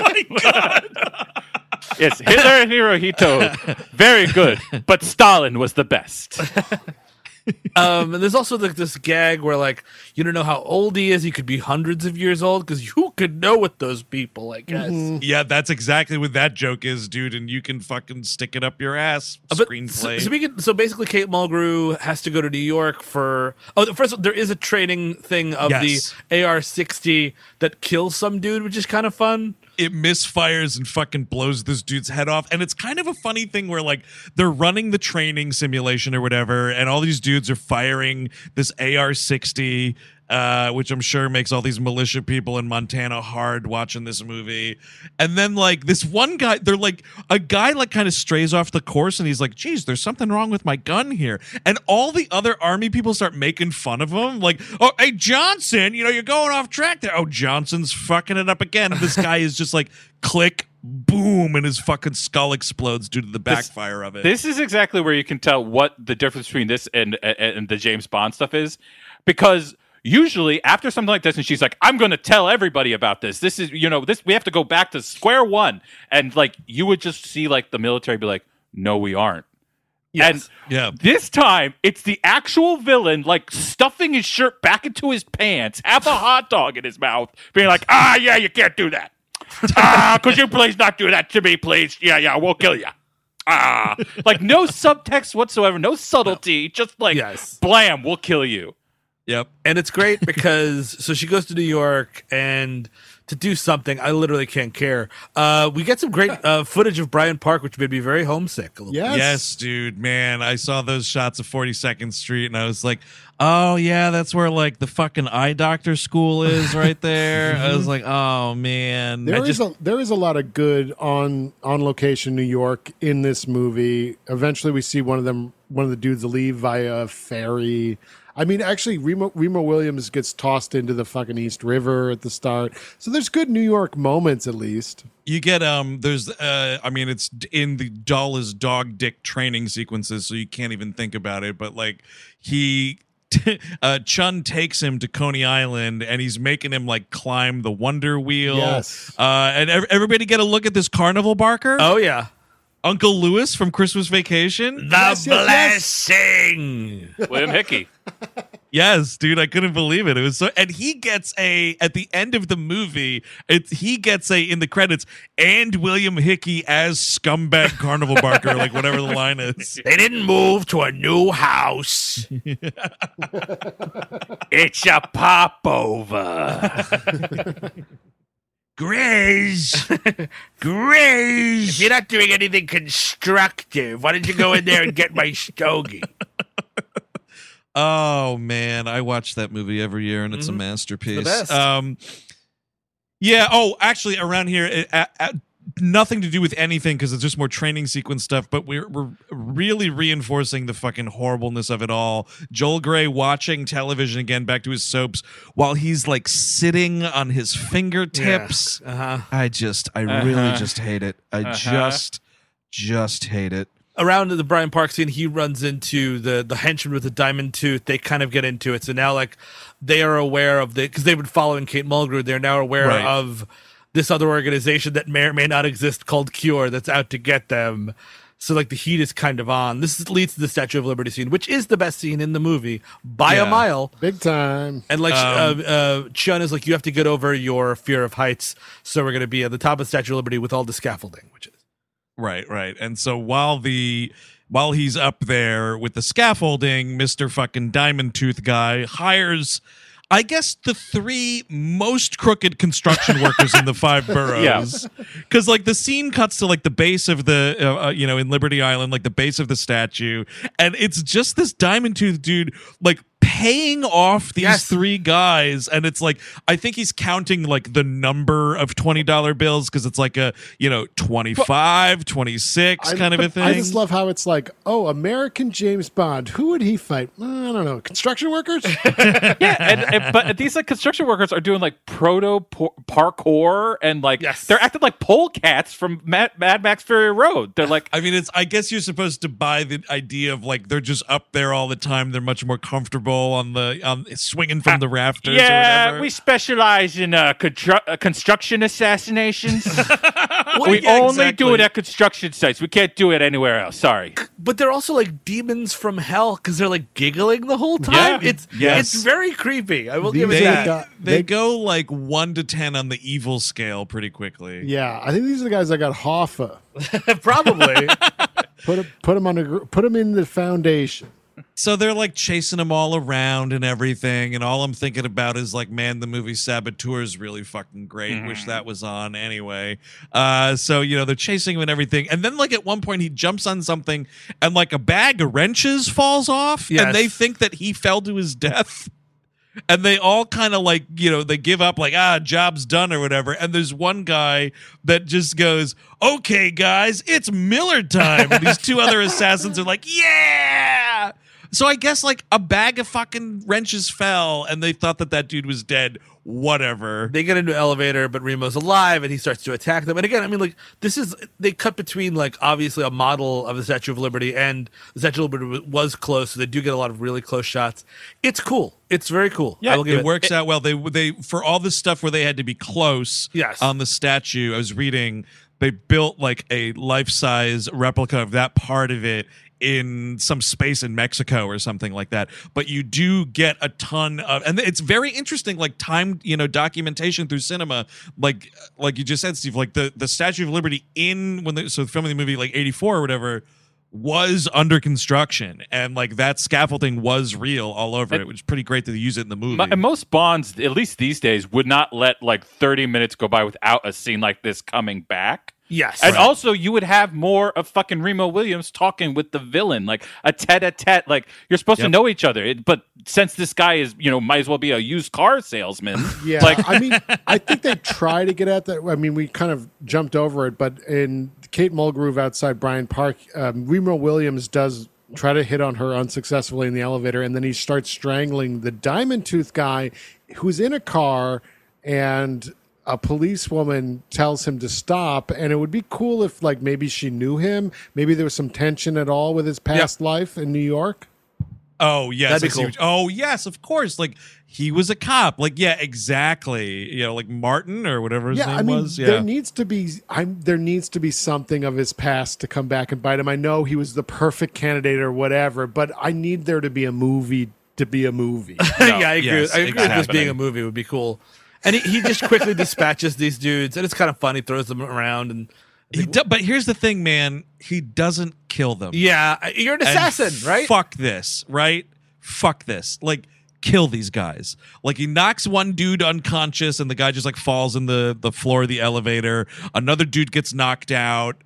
Yes, Hitler and Hirohito, very good, but Stalin was the best. [laughs]
um, and there's also like this gag where like you don't know how old he is. He could be hundreds of years old because you could know with those people. I guess.
yeah, that's exactly what that joke is, dude. And you can fucking stick it up your ass.
Uh, But
Screenplay.
So, so, we can, so basically, Kate Mulgrew has to go to New York for. Oh, first of all, there is a training thing of
Yes.
the AR-60 that kills some dude, which is kind of fun.
It misfires and fucking blows this dude's head off. And it's kind of a funny thing where like they're running the training simulation or whatever, and all these dudes are firing this AR 60. Uh, which I'm sure makes all these militia people in Montana hard watching this movie. And then like this one guy, they're like a guy like kind of strays off the course and he's like, geez, there's something wrong with my gun here. And all the other army people start making fun of him. Like, oh, hey, Johnson, you know, you're going off track there. Oh, Johnson's fucking it up again. And this guy is just like, click, boom, and his fucking skull explodes due to the backfire of it.
This is exactly where you can tell what the difference between this and and, and the James Bond stuff is, because usually after something like this, and she's like, "I'm going to tell everybody about this. This is you know this we have to go back to square one," and like you would just see like the military be like, "No, we aren't." And
yeah.
this time, it's the actual villain, like stuffing his shirt back into his pants, have a hot dog in his mouth, being like, "Ah, yeah, you can't do that. Ah, could you please not do that to me, please? Yeah, yeah, we'll kill you." Ah, like no subtext whatsoever, no subtlety, just like
Yes.
blam, we'll kill you.
Yep.
and it's great because [laughs] so she goes to New York and to do something. I literally can't care. Uh, we get some great uh, footage of Bryant Park, which made me very homesick. A little
Yes.
Yes, dude, man. I saw those shots of 42nd Street and I was like, oh, yeah, that's where like the fucking eye doctor school is right [laughs] there. I was like, oh, man.
There
I
is
just,
a there is a lot of good on on location New York in this movie. Eventually, we see one of them, one of the dudes leave via ferry. I mean, actually, Remo, Remo Williams gets tossed into the fucking East River at the start. So there's good New York moments, at least.
you get, um, there's, uh, I mean, it's in the dullest dog dick training sequences, so you can't even think about it. But like, he. [laughs] Uh, Chun takes him to Coney Island and he's making him like climb the Wonder Wheel.
Yes.
Uh, and ev- everybody get a look at this carnival barker.
Oh yeah,
Uncle Lewis from Christmas Vacation.
the
Yes, yes,
blessing.
William Hickey. [laughs]
Yes, dude, I couldn't believe it. It was so, and he gets a at the end of the movie. It's he gets a in the credits and William Hickey as scumbag Carnival Barker, like whatever the line is. [laughs]
They didn't move to a new house. [laughs]
It's a popover.
Grizz, [laughs] Grizz. You're not doing anything constructive. Why don't you go in there and get my stogie? [laughs]
Oh man, I watch that movie every year, and it's a masterpiece.
best.
Um, yeah. Oh, actually, around here, uh, uh, nothing to do with anything because it's just more training sequence stuff. But we're we're really reinforcing the fucking horribleness of it all. Joel Grey watching television again, back to his soaps, while he's like sitting on his fingertips.
Uh huh.
I just, I really
Uh-huh.
just hate it. I
Uh-huh.
just, just hate it.
around the Bryant Park scene, he runs into the the henchman with the diamond tooth. They kind of get into it. So now, like, they are aware of the because they've been following Kate Mulgrew. They're now aware
Right.
of this other organization that may or may not exist called Cure that's out to get them. So like the heat is kind of on. This leads to the Statue of Liberty scene, which is the best scene in the movie by a mile.
Big time.
And like
Um,
uh, uh, Chun is like, you have to get over your fear of heights. So we're going to be at the top of Statue of Liberty with all the scaffolding, which is
Right, right. And so while the while he's up there with the scaffolding, Mr. fucking Diamond Tooth guy hires I guess the three most crooked construction [laughs] workers in the five boroughs. Cuz like the scene cuts to like the base of the uh, uh, you know in Liberty Island, like the base of the statue, and it's just this Diamond Tooth dude like paying off these
Yes.
three guys and it's like I think he's counting like the number of $20 bills cuz it's like a, you know, 25, 26
I-
kind of a thing.
I just love how it's like, oh, American James Bond. Who would he fight? Uh, I don't know. Construction workers? [laughs]
yeah, and, and- but these like construction workers are doing like proto parkour and like
Yes.
they're acting like pole cats from Mad, Mad Max Fury Road. They're like, [laughs]
I mean, it's. I guess you're supposed to buy the idea of like they're just up there all the time. They're much more comfortable on the on swinging from the rafters. or
yeah,
whatever.
we specialize in uh, constru- uh, construction assassinations. [laughs] we
yeah,
only
exactly.
do it at construction sites. We can't do it anywhere else. Sorry.
but they're also like demons from hell because they're like giggling the whole time.
Yeah.
It's
Yes.
it's very creepy. I will
These
give it
They,
that.
got-
they
they-
go like one to ten on the evil scale pretty quickly.
yeah, I think these are the guys that got Hoffa. [laughs]
Probably.
Put him, put him on a, put him in the foundation.
So they're like chasing him all around and everything, and all I'm thinking about is like, man, the movie Saboteur is really fucking great. Wish that was on anyway. Uh, so you know they're chasing him and everything, and then like at one point he jumps on something, and like a bag of wrenches falls off,
Yes.
and they think that he fell to his death. [laughs] And they all kind of like, you know, they give up, like, ah, job's done or whatever. And there's one guy that just goes, okay, guys, it's Miller time. And these two other assassins are like, yeah. So I guess like a bag of fucking wrenches fell and they thought that that dude was dead. Whatever.
they get into an elevator, but Remo's alive and he starts to attack them. And again, I mean, like, this is, they cut between, like, obviously a model of the Statue of Liberty and the Statue of Liberty was close. So they do get a lot of really close shots. It's cool. It's very cool.
Yeah,
I will give
it works out well. They they for all the stuff where they had to be close
Yes.
on the statue. I was reading they built like a life size replica of that part of it in some space in Mexico or something like that. But you do get a ton of, and it's very interesting, like time, you know, documentation through cinema, like like you just said, Steve, like the the Statue of Liberty in when they so filming the movie like eighty four or whatever was under construction and like that scaffolding was real all over it,
And-
which is pretty great that they use it in the movie.
And most Bonds, at least these days, would not let like 30 minutes go by without a scene like this coming back.
Yes.
And also, you would have more of fucking Remo Williams talking with the villain, like a tete-a-tete. Like you're supposed to know each other, it, but since this guy is, you know, might as well be a used car salesman. [laughs]
Yeah,
like
I mean, I think they try to get at that. I mean, we kind of jumped over it, but in Kate Mulgrew outside Bryant Park, um, Remo Williams does try to hit on her unsuccessfully in the elevator, and then he starts strangling the Diamond Tooth guy, who's in a car, and a policewoman tells him to stop. And it would be cool if, like, maybe she knew him. Maybe there was some tension at all with his past life in New York.
Oh yes,
That'd be cool.
what- oh yes, of course. Like he was a cop. Like yeah, exactly. You know, like Martin or whatever his
yeah,
name
I mean,
was.
there needs to be I'm there needs to be something of his past to come back and bite him. I know he was the perfect candidate or whatever, but I need there to be a movie to be a movie. [laughs]
yeah, I agree.
yes,
I agree with this being a movie would be cool. And he, he just quickly [laughs] dispatches these dudes, and it's kind of funny. Throws them around, and
he do, but here's the thing, man. He doesn't kill them.
yeah, you're an assassin, right?
Fuck this, right? Fuck this. Like kill these guys. Like he knocks one dude unconscious and the guy just like falls in the the floor of the elevator. Another dude gets knocked out.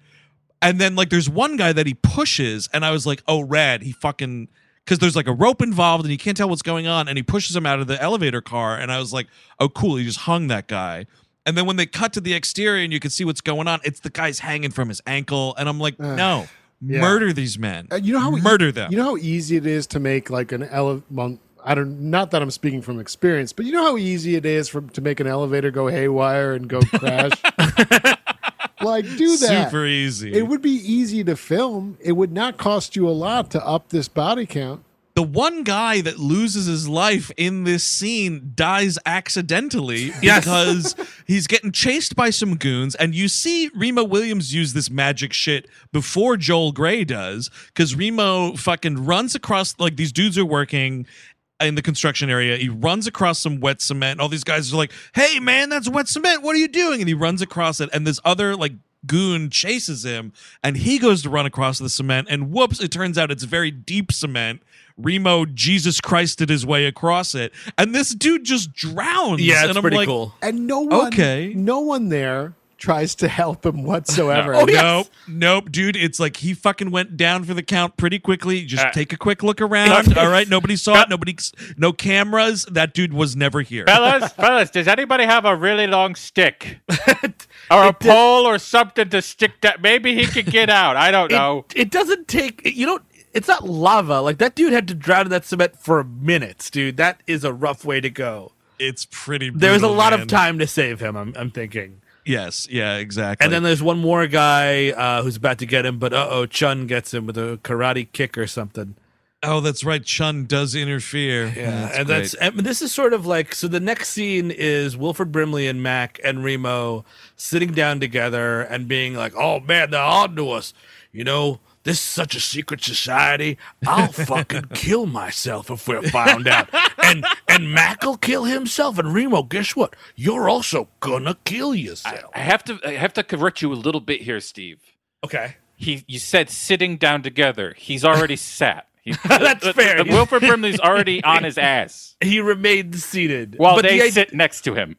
And then like there's one guy that he pushes and I was like, "Oh, rad. He fucking cuz there's like a rope involved and you can't tell what's going on and he pushes him out of the elevator car and I was like, "Oh, cool. He just hung that guy." And then when they cut to the exterior and you can see what's going on, it's the guy's hanging from his ankle and I'm like, "No.
yeah.
Murder these men.
Uh, you know how
murder them.
You know how easy it is to make like an ele- well, I don't not that I'm speaking from experience, but you know how easy it is for to make an elevator go haywire and go crash. [laughs] like do that.
Super easy.
It would be easy to film. It would not cost you a lot to up this body count.
the one guy that loses his life in this scene dies accidentally [laughs]
Yes.
because he's getting chased by some goons and you see Remo Williams use this magic shit before Joel Grey does cuz Remo fucking runs across like these dudes are working Uh, in the construction area. He runs across some wet cement. All these guys are like, "Hey man, that's wet cement. What are you doing?" And he runs across it and this other like goon chases him and he goes to run across the cement and whoops, it turns out it's very deep cement. Remo Jesus Christed his way across it, and this dude just drowns.
Yeah, it's
and I'm
pretty
like,
cool.
And no one
Okay.
no one there tries to help him whatsoever. [laughs]
Oh, yeah.
Nope, nope, dude. It's like he fucking went down for the count pretty quickly. Just
Uh,
take a quick look around. All right, nobody saw it. Nobody, no cameras. That dude was never here.
fellas, [laughs] fellas, does anybody have a really long stick [laughs] or a pole or something to stick that? Maybe he could get out. I don't
It,
know.
it doesn't take you don't. It's not lava. Like that dude had to drown in that cement for minutes, dude. That is a rough way to go.
It's pretty.
There was a lot
man.
of time to save him. I'm, I'm thinking.
Yes, yeah, exactly.
And then there's one more guy uh, who's about to get him, but uh oh, Chun gets him with a karate kick or something.
oh, that's right. Chun does interfere.
Yeah,
that's
and
great.
that's and this is sort of like so. The next scene is Wilford Brimley and Mac and Remo sitting down together and being like, "Oh man, they're on to us." You know, this is such a secret society. I'll [laughs] fucking kill myself if we're found out. And and Mac'll kill himself. And Remo, guess what? You're also gonna kill yourself.
I have to. I have to correct you a little bit here, Steve.
okay.
He, you said sitting down together. He's already [laughs] sat. He, [laughs]
That's fair.
Uh, Wilford Brimley's already on his ass
He remained seated
while
But
they
the idea-
sit next to him.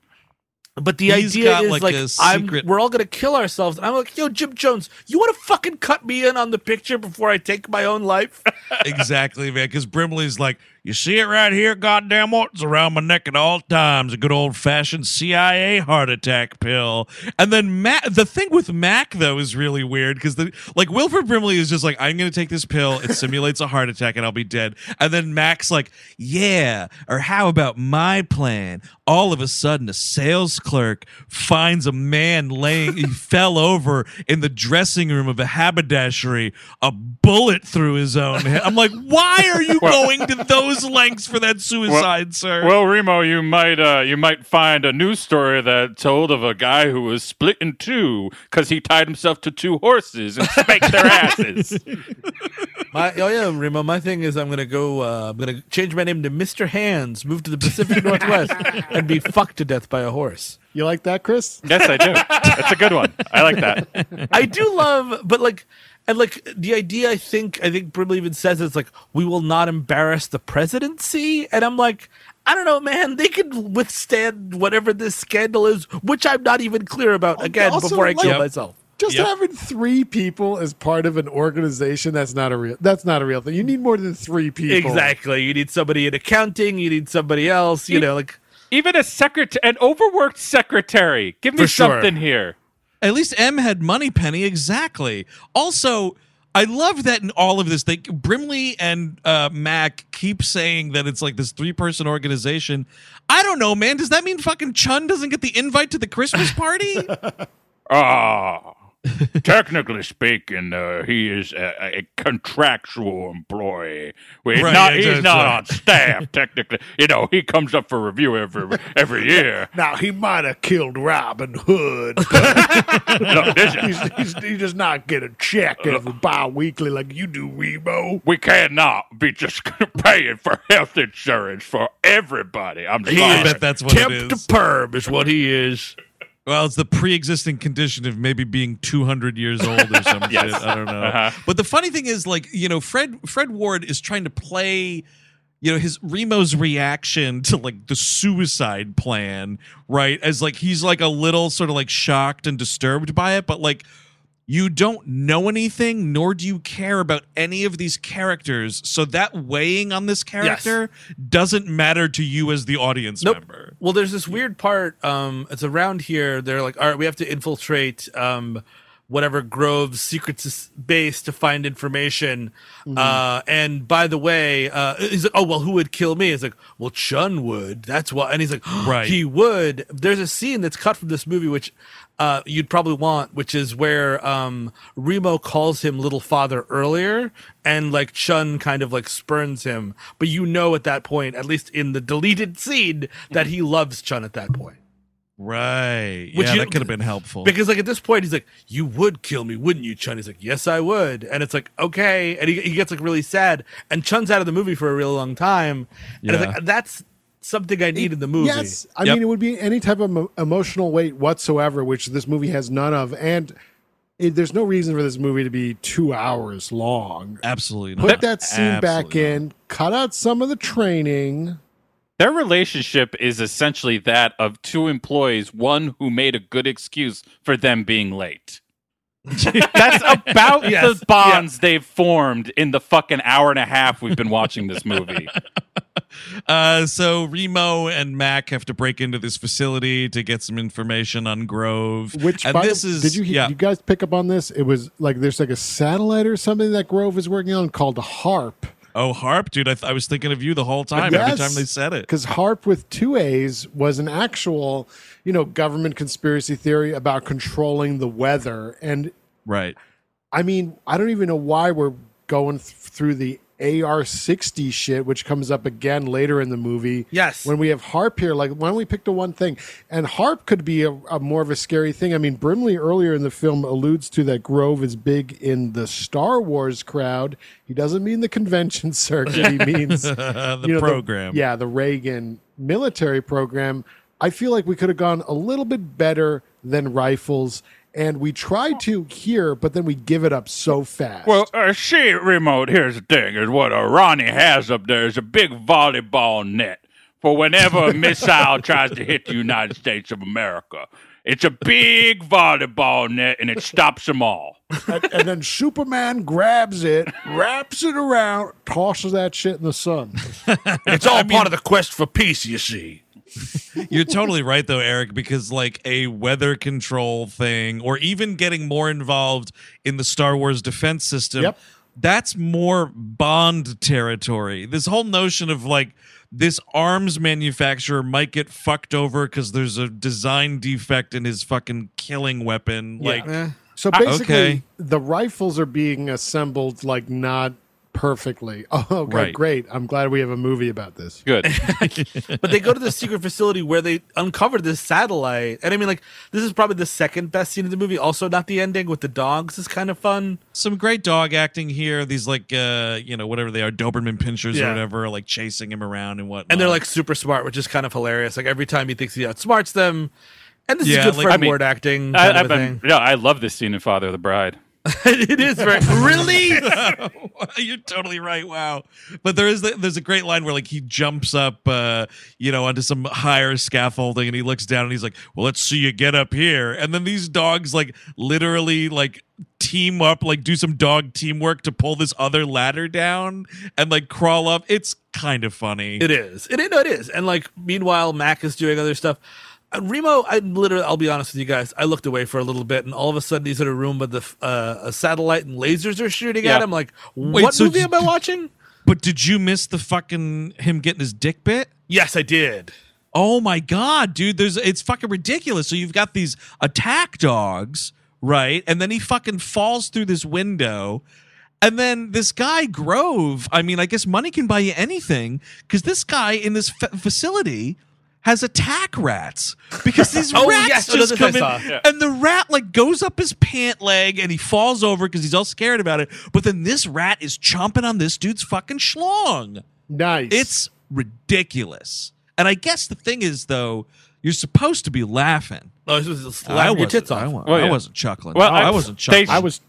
But the
He's
idea is
like,
like,
a
I'm,
secret-
we're all gonna kill ourselves. And I'm like, yo, Jim Jones, you want to fucking cut me in on the picture before I take my own life? [laughs]
exactly, man. Because Brimley's like, you see it right here, goddamn what? It's around my neck at all times. A good old fashioned CIA heart attack pill. And then Mac, the thing with Mac though is really weird because the like Wilford Brimley is just like, I'm gonna take this pill. It simulates a heart attack and I'll be dead. And then Mac's like, yeah. Or how about my plan? All of a sudden, a sales clerk finds a man laying. he [laughs] fell over in the dressing room of a haberdashery. A bullet through his own head. I'm like, why are you going to those lengths for that suicide, sir?
Well, Remo, you might uh, you might find a news story that told of a guy who was split in two because he tied himself to two horses and spanked their asses. [laughs]
My, oh yeah, Remo. My thing is, I'm gonna go. Uh, I'm gonna change my name to Mister Hands, move to the Pacific [laughs] Northwest, and be fucked to death by a horse.
You like that, Chris?
Yes, I do. That's a good one. I like that.
I do love, but like, and like the idea. I think I think Brimley even says it's like we will not embarrass the presidency, and I'm like. I don't know, man. They could withstand whatever this scandal is, which I'm not even clear about. Again,
Also,
before I
like-
kill
Yep.
myself.
Just
Yep.
having three people as part of an organization that's not a real that's not a real thing. You need more than three people.
Exactly. You need somebody in accounting. You need somebody else. You know, like
Even a secretary, an overworked secretary. Give me
For sure.
something here.
At least M had Moneypenny exactly. Also, I love that in all of this, they Brimley and uh, Mac keep saying that it's like this three person organization. I don't know, man. Does that mean fucking Chun doesn't get the invite to the Christmas party? [laughs]
Ah, [laughs] technically speaking, uh, he is a, a contractual employee. He's
Right,
not, he's not
right.
on staff. [laughs] Technically, you know, he comes up for review every every [laughs] year.
Now he might have killed Robin Hood.
This-
he's, he's, he does not get a check every bi-weekly like you do, Rebo.
we cannot be just paying for health insurance for everybody. I'm
I bet that's what it
temp to
is.
perm is what he is.
Well, it's the pre-existing condition of maybe being 200 years old or some [laughs]
Yes.
shit. I don't know.
Uh-huh.
But the funny thing is, like, you know, Fred Fred Ward is trying to play, you know, his Remo's reaction to like the suicide plan, right? As like he's like a little sort of like shocked and disturbed by it, but like you don't know anything, nor do you care about any of these characters. So that weighing on this character doesn't matter to you as the audience
Nope.
member.
Well, there's this weird part. Um, it's around here. They're like, all right, we have to infiltrate um, whatever Grove's secret base to find information. Uh, and by the way, uh, he's like, oh well, who would kill me? It's like, well, Chun would. That's why. And he's like, [gasps]
Right.
he would. There's a scene that's cut from this movie, which uh, you'd probably want, which is where um, Remo calls him little father earlier, and like Chun kind of like spurns him. But you know at that point, at least in the deleted scene, that he loves Chun at that point.
Right.
Which
yeah,
you-
that could have been helpful.
Because like at this point, he's like, "You would kill me, wouldn't you, Chun?" He's like, "Yes, I would." And it's like, "Okay," and he, he gets like really sad. And Chun's out of the movie for a real long time, and it's
Yeah.
like that's something I need in the movie.
Yes, I
Yep.
mean it would be any type of emo- emotional weight whatsoever, which this movie has none of, and it, there's no reason for this movie to be two hours long.
Absolutely not.
Put that scene back
Absolutely
in, cut out some of the training.
Their relationship is essentially that of two employees, one who made a good excuse for them being late. [laughs] That's about
Yes,
the bonds they've formed in the fucking hour and a half we've been watching this movie. [laughs]
Uh, so Remo and Mac have to break into this facility to get some information on Grove.
Which
and this
the,
is
did you
yeah.
you guys pick up on this? It was like there's like a satellite or something that Grove is working on called HARP.
Oh harp, dude. I, th- I was thinking of you the whole time. Every time they said it.
Because HARP with two A's was an actual, you know, government conspiracy theory about controlling the weather. And
Right.
I mean, I don't even know why we're going th- through the AR 60 shit, which comes up again later in the movie.
Yes.
When we have Harp here, like, why don't we pick the one thing? And Harp could be a, a more of a scary thing. I mean, Brimley earlier in the film alludes to that Grove is big in the Star Wars crowd. He doesn't mean the convention [laughs] circuit, he means [laughs]
the
you know,
program.
yeah, the Reagan military program. I feel like we could have gone a little bit better than rifles. And we try to here, but then we give it up so fast.
Well, uh, see, remote. Here's the thing: is what uh, Ronnie has up there is a big volleyball net for whenever a missile [laughs] tries to hit the United States of America. It's a big volleyball net, and it stops them all.
and, and then Superman grabs it, wraps it around, tosses that shit in the sun. [laughs]
It's all part of the quest for peace, you see. [laughs]
You're totally right though, Eric, because like a weather control thing, or even getting more involved in the Star Wars defense system,
Yep.
that's more Bond territory. This whole notion of like this arms manufacturer might get fucked over because there's a design defect in his fucking killing weapon. Like
Eh.
So basically,
okay.
the rifles are being assembled like not perfectly. [laughs] Oh, okay,
Right.
great. I'm glad we have a movie about this.
Good. [laughs]
but they go to the secret facility where they uncover this satellite. And I mean, like, this is probably the second best scene of the movie. Also, not the ending with the dogs is kind of fun.
Some great dog acting here. These like uh, you know, whatever they are, Doberman pinchers
Yeah.
or whatever, like chasing him around and whatnot.
And they're like super smart, which is kind of hilarious. Like, every time he thinks he outsmarts them. And this
Yeah,
is good
like-
Fred
I mean,
Ward acting.
I,
Kind
I've
of a thing.
yeah, I love this scene in Father of the Bride. [laughs]
it is very. really? [laughs]
You're totally right. Wow. But there is the, there's a great line where like he jumps up uh you know onto some higher scaffolding and he looks down and he's like, "Well, let's see you get up here." And then these dogs like literally like team up like do some dog teamwork to pull this other ladder down and like crawl up. It's kind of funny.
It is. It, no, it is. And like, meanwhile, Mac is doing other stuff. Uh, Remo, I literally, I'll be honest with you guys. I looked away for a little bit, and all of a sudden, he's in a room with the uh, a satellite and lasers are shooting at him. Like, what
so
movie
did-
am I watching?
but did you miss the fucking him getting his dick bit?
Yes, I did.
Oh my god, dude! There's it's fucking ridiculous. So you've got these attack dogs, right? And then he fucking falls through this window. And then this guy Grove, I mean, I guess money can buy you anything because this guy in this fa- facility has attack rats because these [laughs]
Oh,
rats
yes. Oh,
just
this
come in.
Oh,
yeah.
and the rat like goes up his pant leg and he falls over because he's all scared about it. But then this rat is chomping on this dude's fucking schlong.
Nice.
It's ridiculous. And I guess the thing is, though, you're supposed to be laughing.
Oh, this was
I
slapping your
wasn't,
tits
I,
off.
wa-
Well,
I wasn't chuckling.
Well,
Oh, I,
I-
wasn't
they-
chuckling.
I was,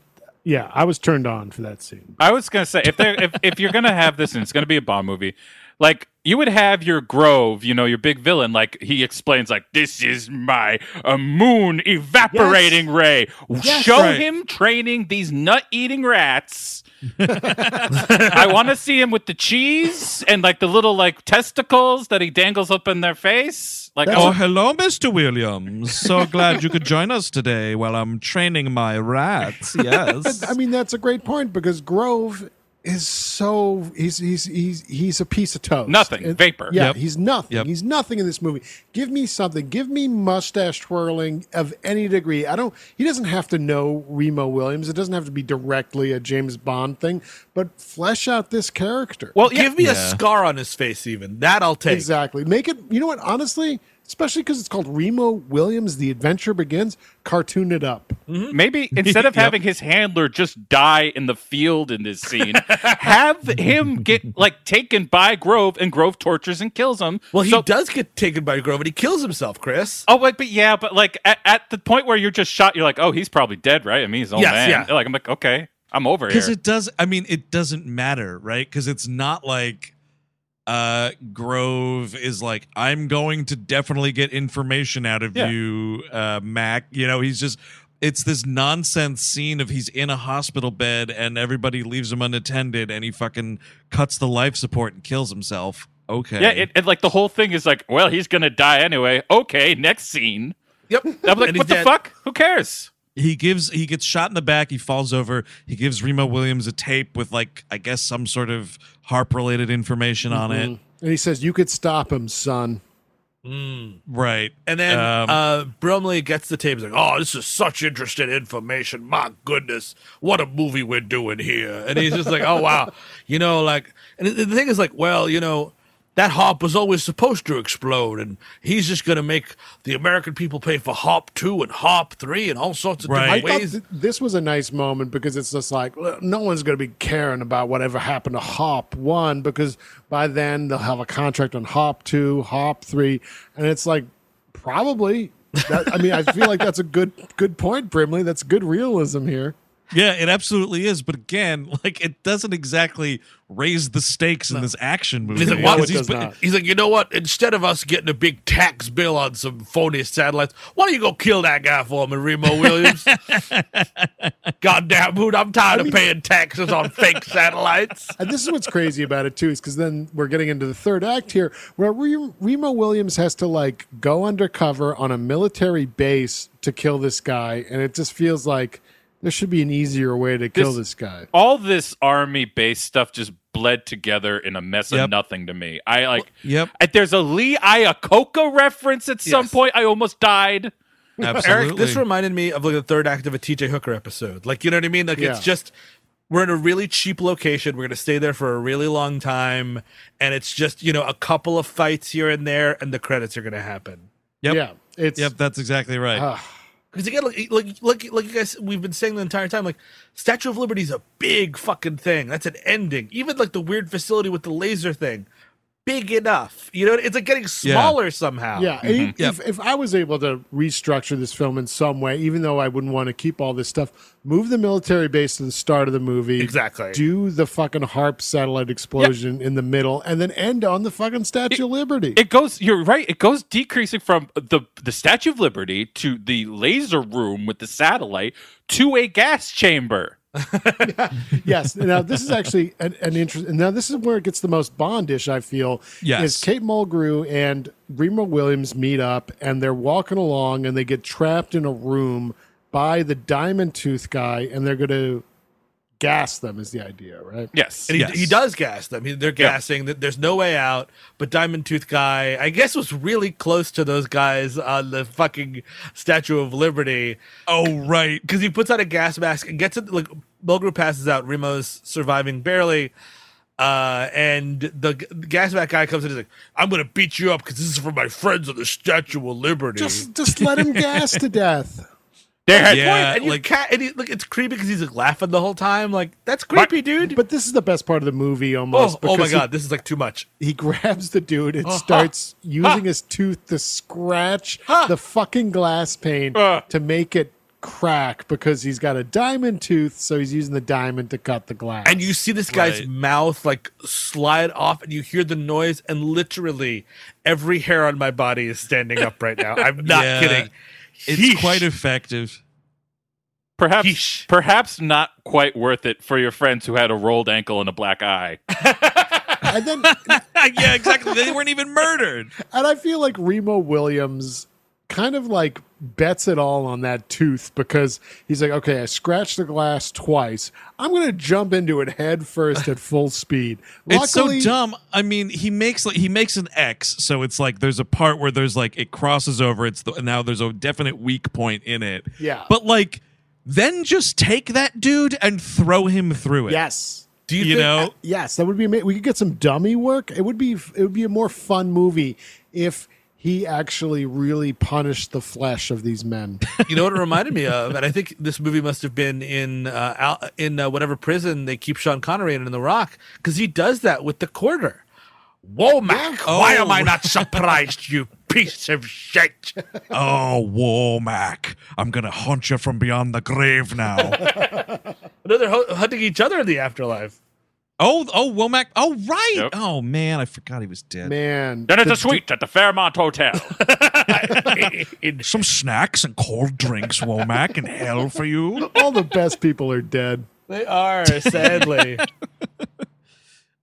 yeah, I was turned on for that scene.
I was gonna say if they if if you're gonna have this and it's gonna be a bomb movie, like you would have your Grove, you know, your big villain, like he explains, like this is my uh, moon evaporating ray. Show
Right.
him training these nut eating rats. [laughs] I want to see him with the cheese and like the little like testicles that he dangles up in their face. Like,
That's
Oh,
oh,
hello, [laughs] Mr. Williams. So glad you could join us today while I'm training my rats. [laughs] Yes.
I mean, that's a great point because Grove is so he's he's he's he's a piece of toast.
Nothing.
It-
Vapor.
Yeah,
Yep.
he's nothing.
Yep.
He's nothing in this movie. Give me something. Give me mustache twirling of any degree. I don't. He doesn't have to know Remo Williams. It doesn't have to be directly a James Bond thing. But flesh out this character.
well, yeah,
Give me a scar on his face, even that I'll take.
Exactly. Make it. You know what? Honestly, especially because it's called Remo Williams. The adventure begins. Cartoon it up. Mm-hmm.
Maybe [laughs] instead of
Yep.
having his handler just die in the field in this scene, [laughs] have him get like taken by Grove and Grove tortures and kills him.
Well, he
So-
does get taken by Grove, and he kills himself, Chris.
Oh, like, but yeah, but like at, at the point where you're just shot, you're like, oh, he's probably dead, right? I mean, he's old
Yes,
man.
yeah.
Like, I'm like, okay, I'm over here.
Because it does, I mean, it doesn't matter, right? Because it's not like uh Grove is like, I'm going to definitely get information out of
Yeah.
you, uh, Mac. You know, he's just it's this nonsense scene of he's in a hospital bed and everybody leaves him unattended and he fucking cuts the life support and kills himself. Okay.
yeah, it, it like the whole thing is like, well, he's gonna die anyway. Okay, next scene.
Yep.
I'm like, what the
dead.
fuck? Who cares?
he gives he gets shot in the back he falls over he gives remo williams a tape with like i guess some sort of harp related information on it
And he says, "You could stop him, son."
right
And then
Um,
uh, Brimley gets the tape. He's like, "Oh, this is such interesting information. My goodness, what a movie we're doing here!" And he's just like, "Oh wow, [laughs] you know, like." And the the thing is, like, well, you know, that hop was always supposed to explode, and he's just going to make the American people pay for hop two and hop three and all sorts of
Right.
Different
thought
ways.
th- this was a nice moment because it's just like no one's going to be caring about whatever happened to Hop One because by then they'll have a contract on Hop Two, Hop Three, and it's like probably. That, I mean, I feel like that's a good good point, Brimley. That's good realism here.
Yeah it absolutely is but again like it doesn't exactly raise the stakes in this action movie
He's like,
No,
what?
it
He's,
does not.
he's like, you know what? Instead of us getting a big tax bill on some phony satellites, why don't you go kill that guy for me, Remo Williams? [laughs] Goddamn hoot! I'm tired of paying taxes on fake satellites. [laughs]
And this is what's crazy about it too, is because then we're getting into the third act here, where Re- Remo Williams has to like go undercover on a military base to kill this guy, and it just feels like there should be an easier way to kill
This-
this guy.
All this army based stuff just bled together in a mess
Yep.
of nothing to me. I like.
yep
I- There's a Lee Iacocca reference at some point. I almost died.
absolutely
Eric, this reminded me of like the third act of a TJ Hooker episode. Like, you know what I mean? Like,
Yeah.
it's just we're in a really cheap location. We're going to stay there for a really long time, and it's just you know a couple of fights here and there, and the credits are going to happen.
Yep.
Yeah, it's
Yep, that's exactly right.
ah,
Because again, like, like like like you guys, we've been saying the entire time, like Statue of Liberty is a big fucking thing. That's an ending. Even like the weird facility with the laser thing, big enough. You know, it's like getting smaller somehow.
Yeah, mm-hmm. if, if if I was able to restructure this film in some way, even though I wouldn't want to keep all this stuff, move the military base to the start of the movie,
Exactly.
Do the fucking harp satellite explosion in the middle, and then end on the fucking Statue of Liberty.
It goes. You're right. It goes decreasing from the the Statue of Liberty to the laser room with the satellite to a gas chamber. [laughs]
yes. Now this is actually an, an interest. Now this is where it gets the most Bondish. I feel.
Yes.
Is Kate Mulgrew and Remo Williams meet up, and they're walking along, and they get trapped in a room by the Diamond Tooth guy, and they're going to gas them. Is the idea, right?
Yes.
And he,
Yes.
he does gas them. He- They're gassing. that There's no way out. But Diamond Tooth guy, I guess, was really close to those guys on the fucking Statue of Liberty
oh, right.
because he puts on a gas mask and gets it. Like Mulgrew passes out. Remo's surviving barely. Uh, and the, the gas mask guy comes in and is like, "I'm gonna beat you up because this is for my friends on the Statue of Liberty."
Just just let him [laughs] gas to death.
There
Yeah.
and you
like-
cat, and he, look, it's creepy because he's like laughing the whole time. Like that's creepy, dude.
But this is the best part of the movie, almost.
oh, oh my
because he-
god, this is like too much.
He grabs the dude and
Oh,
starts using his tooth to scratch the fucking glass pane
Uh.
to make it crack because he's got a diamond tooth, so he's using the diamond to cut the glass.
and you see this guy's
Right.
mouth like slide off and you hear the noise and literally every hair on my body is standing up right now i'm not
Yeah.
kidding
It's
Yeesh.
quite effective.
perhaps
Yeesh.
perhaps not quite worth it for your friends who had a rolled ankle and a black eye. [laughs]
and then [laughs]
yeah, exactly. They weren't even murdered.
and I feel like Remo Williams kind of like bets it all on that tooth because he's like, okay, I scratched the glass twice. I'm gonna jump into it head first at full speed. [laughs]
It's so dumb. I mean, he makes like he makes an X, so it's like there's a part where there's like it crosses over. It's the, now there's a definite weak point in it.
Yeah.
but like then just take that dude and throw him through it.
Yes.
do you,
you
think,
know.
Yes, that would be. ama- We could get some dummy work. It would be. It would be a more fun movie if he actually really punished the flesh of these men. [laughs]
you know what it reminded me of and i think this movie must have been in uh in uh, whatever prison they keep sean connery in in the rock because he does that with the quarter Womack, why am I not surprised, you piece of shit? [laughs]
Oh, Womack, I'm gonna haunt you from beyond the grave now. [laughs]
No, they're hunting each other in the afterlife.
Oh, oh, Womack. Oh, right.
Yep.
Oh man, I forgot he was dead.
Man,
Then it's
the
a suite at the Fairmont Hotel. [laughs]
In-
Some snacks and cold drinks, Womack, and hell for you.
all the best people are dead.
they are, sadly. [laughs] [laughs]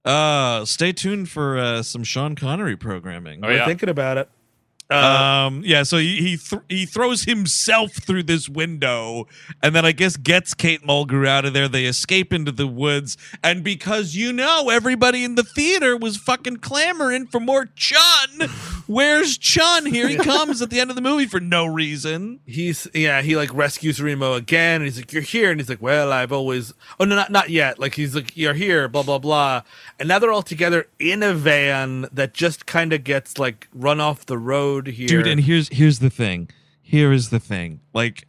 Uh, stay tuned for uh, some Sean Connery programming.
Oh,
We're
yeah.
thinking about it. Uh,
Um, yeah, so he he, th- he throws himself through this window, and then I guess gets Kate Mulgrew out of there. They escape into the woods, and because you know everybody in the theater was fucking clamoring for more Chun. Where's Chun? Here he [laughs] comes at the end of the movie for no reason.
he's yeah he like rescues remo again and he's like you're here and he's like well i've always oh no not, not yet like he's like you're here blah blah blah and now they're all together in a van that just kind of gets like run off the road here
dude and here's here's the thing. Here is the thing. Like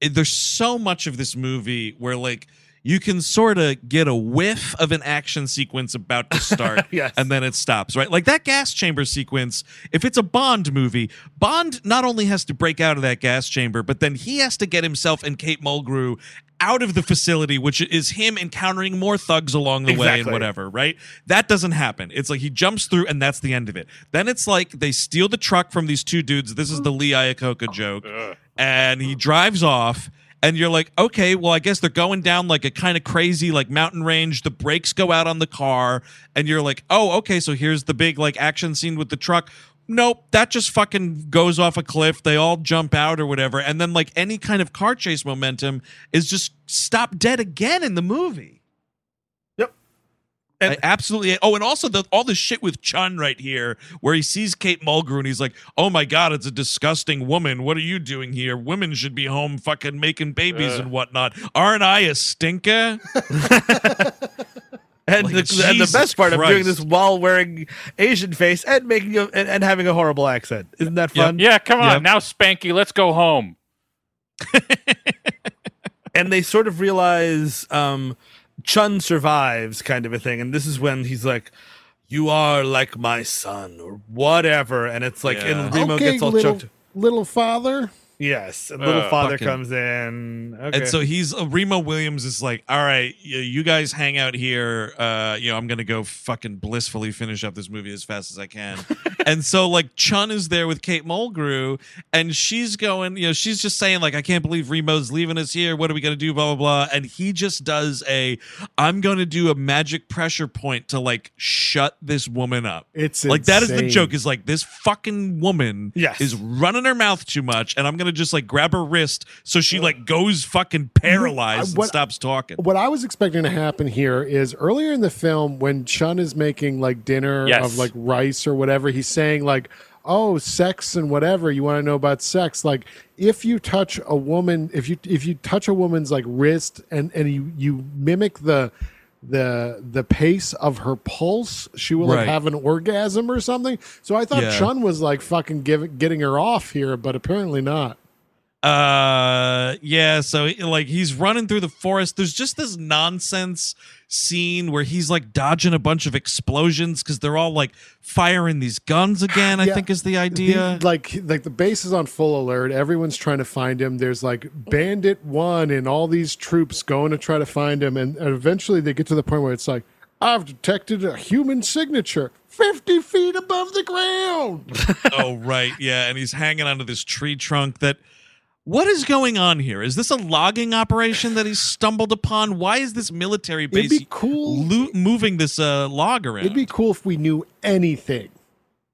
it, there's so much of this movie where like you can sort of get a whiff of an action sequence about to start [laughs]
Yes.
and then it stops right? Like that gas chamber sequence if it's a bond movie bond not only has to break out of that gas chamber but then he has to get himself and kate mulgrew out of the facility which is him encountering more thugs along the way and whatever right? That doesn't happen. It's like he jumps through and that's the end of it. Then it's like they steal the truck from these two dudes. This is the lee iacocca joke. And he drives off and you're like okay well i guess they're going down like a kind of crazy like mountain range. The brakes go out on the car and you're like oh okay so here's the big like action scene with the truck Nope, that just fucking goes off a cliff. They all jump out or whatever. And then, like, any kind of car chase momentum is just stop dead again in the movie. I absolutely. Oh, and also the all the shit with Chun right here, where he sees Kate Mulgrew and he's like, "Oh my god, it's a disgusting woman. What are you doing here? Women should be home, fucking making babies uh. and whatnot. Aren't I a stinker?" [laughs] [laughs]
And,
Like,
the, and the best part of doing this while wearing Asian face and making a, and, and having a horrible accent. Isn't that fun?
Yeah, come on.
Yep.
Now, Spanky, let's go home. [laughs]
and they sort of realize um, Chun survives, kind of a thing. And this is when he's like, "You are like my son," or whatever. And it's like,
Yeah.
and Remo
okay,
gets all
little,
choked.
little father.
Yes, a little
Uh,
father
fucking-
comes in. Okay.
And so he's uh, Remo Williams is like, all right, you, you guys hang out here. Uh, you know, I'm gonna go fucking blissfully finish up this movie as fast as I can. [laughs] and so like Chun is there with Kate Mulgrew, and she's going, you know, she's just saying like, I can't believe Remo's leaving us here. What are we gonna do? Blah blah blah. And he just does a, I'm gonna do a magic pressure point to like shut this woman up.
It's
like that is the joke. Is like this fucking woman
Yes.
is running her mouth too much, and I'm gonna just like grab her wrist so she like goes fucking paralyzed and
what-
stops talking.
What I was expecting to happen here is earlier in the film when Chun is making like dinner
Yes.
of like rice or whatever, he's saying like, "Oh, sex and whatever. You want to know about sex? Like, if you touch a woman, if you if you touch a woman's like wrist and and you you mimic the." The the pace of her pulse, she will like, have an orgasm or something. So I thought
Yeah.
Chun was like fucking giving getting her off here, but apparently not.
Uh, yeah. So like he's running through the forest. There's just this nonsense scene where he's like dodging a bunch of explosions because they're all like firing these guns again. I
Yeah.
think is the
The-
idea.
like like the base is on full alert. Everyone's trying to find him. There's like Bandit One and all these troops going to try to find him, and, and eventually they get to the point where it's like, I've detected a human signature fifty feet above the ground. [laughs]
oh right, yeah. And he's hanging onto this tree trunk that. What is going on here? Is this a logging operation that he's stumbled upon? Why is this military base
It'd be cool.
lo- moving this uh, log around?
It'd be cool if we knew anything.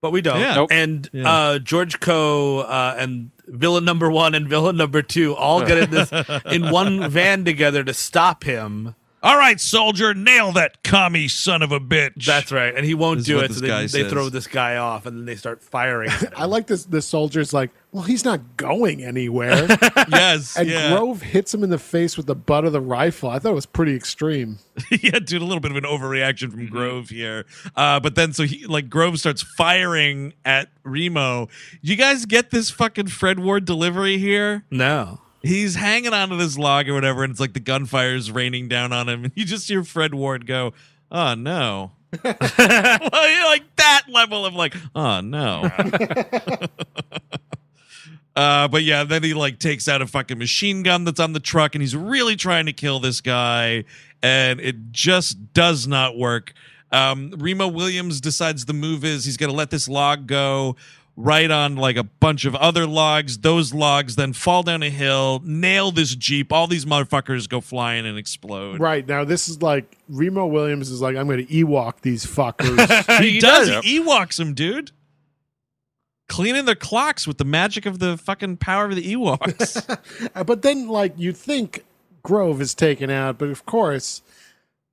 but we don't.
Yeah. Nope.
And
Yeah.
uh, George Coe uh, and villain number one and villain number two all get in this in one van together to stop him.
All right, soldier, nail that commie son of a bitch.
That's right, and he won't
This is
do
what
it.
this
So they, they
says.
throw this guy off, and then they start firing. [laughs] At him.
I like this. The soldier's like, well, he's not going anywhere. [laughs]
yes,
and
yeah.
Grove hits him in the face with the butt of the rifle. I thought it was pretty extreme. [laughs]
yeah, dude, a little bit of an overreaction from Grove here. Uh, but then so he like Grove starts firing at Remo. You guys get this fucking Fred Ward delivery here?
no.
He's hanging onto this log or whatever, and it's like the gunfire's raining down on him, and you just hear Fred Ward go, "Oh no." [laughs] [laughs] well, you're like that level of like, oh no. [laughs] Uh, but yeah, then he like takes out a fucking machine gun that's on the truck, and he's really trying to kill this guy, and it just does not work. Um, Remo Williams decides the move is he's gonna let this log go right on like a bunch of other logs. Those logs then fall down a hill, nail this jeep. All these motherfuckers go flying and explode.
Right now, this is like Remo Williams is like, I'm going to Ewok these fuckers. [laughs] [laughs]
He,
He
does.
does.
He Ewoks him, dude. Cleaning their clocks with the magic of the fucking power of the Ewoks. [laughs]
But then, like, you think Grove is taken out, but of course,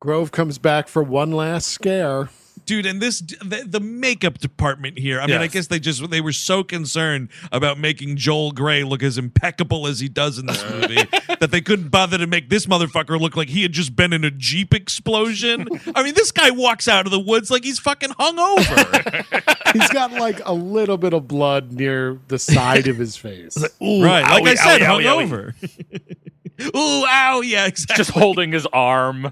Grove comes back for one last scare.
Dude and this the, the makeup department here i mean i guess they just they were so concerned about making joel grey look as impeccable as he does in this movie [laughs] that they couldn't bother to make this motherfucker look like he had just been in a jeep explosion i mean this guy walks out of the woods like he's fucking hungover [laughs]
He's got like a little bit of blood near the side of his face.
Ooh,
right like i said
owie, owie, owie.
hungover [laughs] ooh ow yeah exactly
Just holding his arm.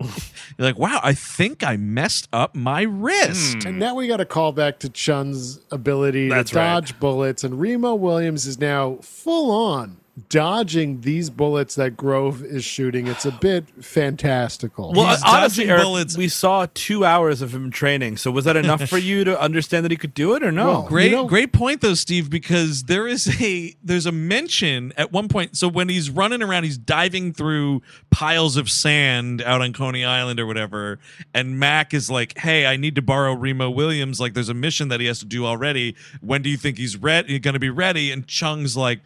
[laughs]
You're like wow i think i messed up my wrist hmm.
And now we got a call back to Chun's ability
That's
to
right.
dodge bullets. And Remo Williams is now full on dodging these bullets that Grove is shooting. It's a bit fantastical.
Well,
He's
honestly, Eric,
bullets.
we saw two hours of him training. So was that enough for you to understand that he could do it, or no?
Well,
Great,
You know-
great point though, Steve. Because there is a there's a mention at one point. So when he's running around, he's diving through piles of sand out on Coney Island or whatever, and Mac is like, "Hey, I need to borrow Remo Williams. Like, there's a mission that he has to do already. When do you think he's ready? Going to be ready?" And Chung's like,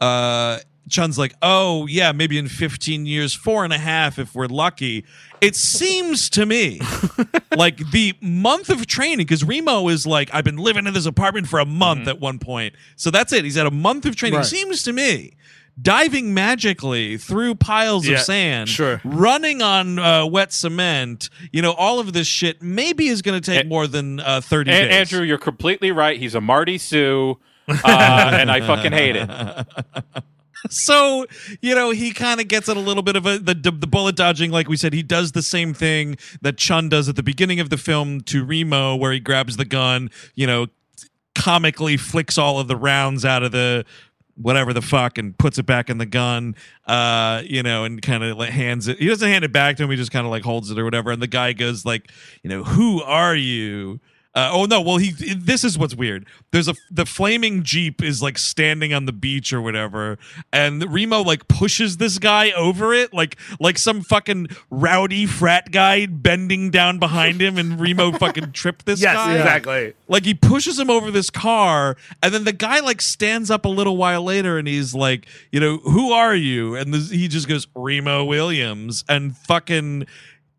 "Uh." Chun's like, oh yeah, maybe in 15 years, four and a half if we're lucky. It seems to me [laughs] like the month of training, because Remo is like, I've been living in this apartment for a month at one point. So that's it. He's had a month of training.
Right.
Seems to me. Diving magically through piles
Yeah,
of sand,
sure.
running on uh, wet cement, you know, all of this shit maybe is going to take
And-
more than uh, 30
And,
days.
Andrew, you're completely right. He's a Marty Sue, uh, and I fucking hate it. [laughs]
so you know he kind of gets at a little bit of a the, the bullet dodging like we said he does the same thing that chun does at the beginning of the film to remo where he grabs the gun you know comically flicks all of the rounds out of the whatever the fuck and puts it back in the gun uh you know and kind of like hands it he doesn't hand it back to him he just kind of like holds it or whatever and the guy goes like you know who are you uh, oh no! Well, he. This is what's weird. There's a the flaming jeep is like standing on the beach or whatever, and Remo like pushes this guy over it, like like some fucking rowdy frat guy bending down behind him, and Remo [laughs] fucking tripped this
Yes,
guy.
exactly.
Like he pushes him over this car, and then the guy like stands up a little while later, and he's like, you know, who are you? And this, he just goes Remo Williams, and fucking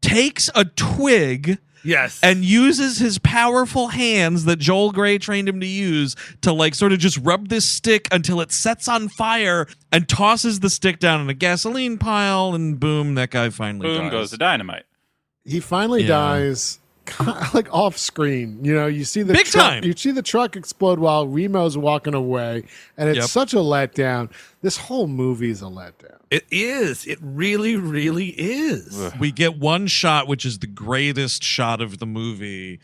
takes a twig
Yes.
and uses his powerful hands that Joel Grey trained him to use to like sort of just rub this stick until it sets on fire and tosses the stick down in a gasoline pile and boom that guy finally
Boom
dies.
goes the dynamite.
He finally
Yeah.
dies, [laughs] like off screen. You know, you see the
Big
truck,
time.
You see the truck explode while Remo's walking away, and it's
Yep.
such a letdown. This whole movie is a letdown.
It is. It really, really is.
we get one shot which is the greatest shot of the movie.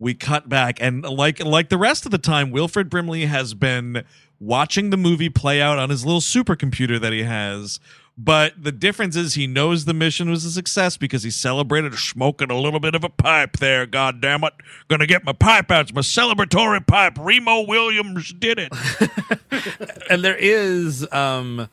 We cut back and like like the rest of the time wilford brimley has been watching the movie play out on his little supercomputer that he has. But the difference is he knows the mission was a success because he celebrated smoking a little bit of a pipe there god damn it gonna get my pipe out it's my celebratory pipe. Remo williams did it. [laughs]
And there is um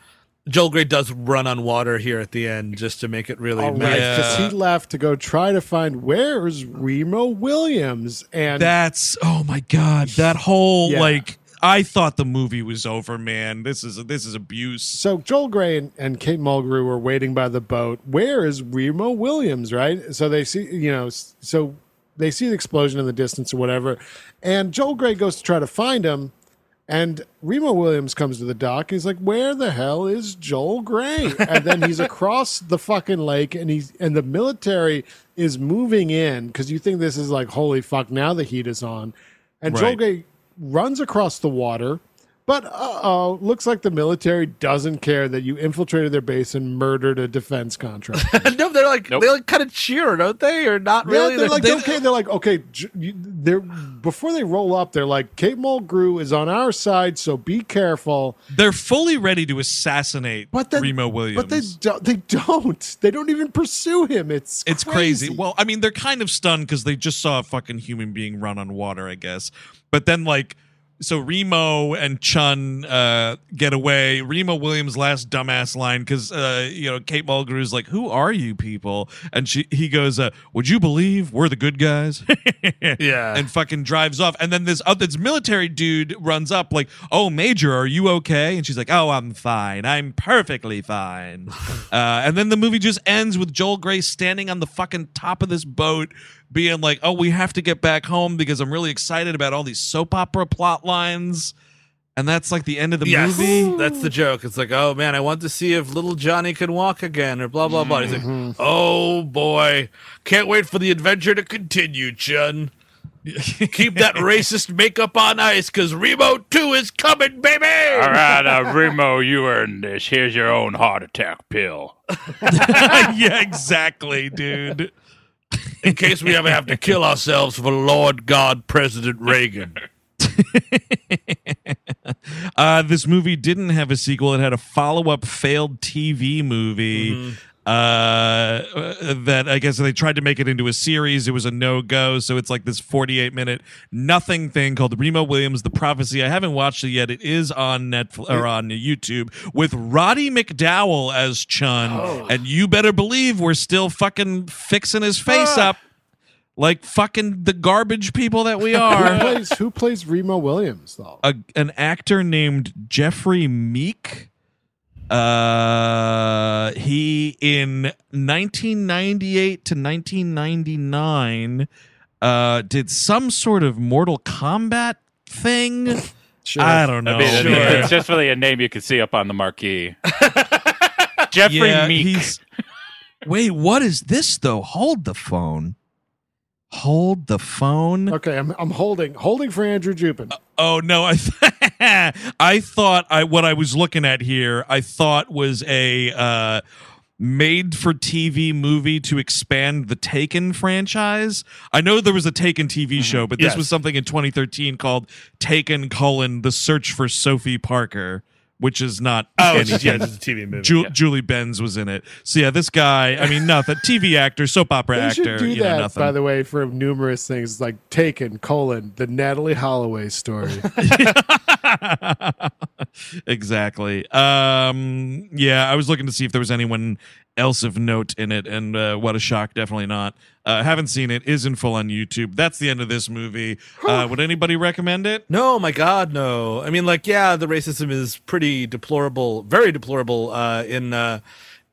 Joel Grey does run on water here at the end just to make it really
All right,
nice.
Yeah.
because he left to go try to find where's Remo Williams, and
That's oh my god, that whole
Yeah.
like I thought the movie was over, man. This is this is abuse.
So Joel Grey and, and Kate Mulgrew were waiting by the boat. Where is Remo Williams? Right. So they see, you know, so they see the explosion in the distance or whatever, and Joel Grey goes to try to find him, and Remo Williams comes to the dock. He's like, "Where the hell is Joel Grey?" And then he's [laughs] across the fucking lake, and he's and the military is moving in because you think this is like, holy fuck, now the heat is on, and Joel Grey runs across the water. But uh oh, looks like the military doesn't care that you infiltrated their base and murdered a defense contractor. [laughs]
no, they're like
Nope.
they like kind of cheer, don't they? Or not really?
yeah, they're like
They-
okay. They're like okay. They're before they roll up. They're like Kate Mulgrew is on our side, so be careful.
They're fully ready to assassinate
But then,
Remo Williams.
But they don't. They don't. They don't even pursue him. It's
it's crazy. Well, I mean, they're kind of stunned because they just saw a fucking human being run on water, I guess. But then, like, so Remo and Chiun uh, get away. Remo Williams' last dumbass line because uh, you know Kate Mulgrew's like, "Who are you people?" And she he goes, uh, "Would you believe we're the good guys?" [laughs]
Yeah.
and fucking drives off. And then this other this military dude runs up like, "Oh, Major, are you okay?" And she's like, "Oh, I'm fine. I'm perfectly fine." [laughs] uh, and then the movie just ends with Joel Grey standing on the fucking top of this boat, being like, "Oh, we have to get back home because I'm really excited about all these soap opera plot lines." And that's like the end of the
Yes,
movie.
that's the joke. It's like, oh man, I want to see if little Johnny can walk again, or blah blah blah. He's
Mm-hmm.
like, oh boy, can't wait for the adventure to continue, Chiun. [laughs] Keep that racist makeup on ice, cause Remo Two is coming, baby.
All right, uh, Remo, you earned this. Here's your own heart attack pill. [laughs]
yeah, exactly, dude.
In case we ever have to kill ourselves for Lord God President Reagan. [laughs]
Uh, this movie didn't have a sequel. It had a follow-up failed TV movie. Uh, that I guess they tried to make it into a series. It was a no-go. So it's like this 48-minute nothing thing called Remo Williams: The Prophecy. I haven't watched it yet. It is on Netflix or on YouTube with Roddy McDowall as Chiun, and you better believe we're still fucking fixing his face up. Like fucking the garbage people that we
Who
are.
plays Who plays Remo Williams though?
a, an actor named Jeffrey Meek. Uh, he in 1998 to 1999 uh, did some sort of Mortal Kombat thing. [laughs]
Sure.
I don't know.
I mean, I mean,
man.
it's just really a name you can see up on the marquee. [laughs] Jeffrey
Yeah,
Meek.
He's, wait, what is this though? Hold the phone. Hold the phone.
Okay, I'm, I'm holding holding for Andrew Jupin.
Oh no, I th- [laughs] I thought I what I was looking at here I thought was a uh made for TV movie to expand the Taken franchise. I know there was a Taken TV show, but this
Yes.
was something in 2013 called Taken colon the search for Sophie Parker, which is not
Oh, it's
anything.
yeah, just a TV movie.
Ju-
yeah.
Julie Benz was in it. So yeah, this guy, I mean nothing. TV actor, soap opera
They
actor,
should do
you know,
that,
nothing.
by the way, for numerous things like Taken, colon, the Natalee Holloway story. [laughs] [laughs]
exactly. Um, yeah, I was looking to see if there was anyone else of note in it, and uh, what a shock! Definitely not. Uh, haven't seen it. Is in full on YouTube. That's the end of this movie. Uh, would anybody recommend it?
No, my God, no. I mean, like, yeah, the racism is pretty deplorable, very deplorable uh, in uh,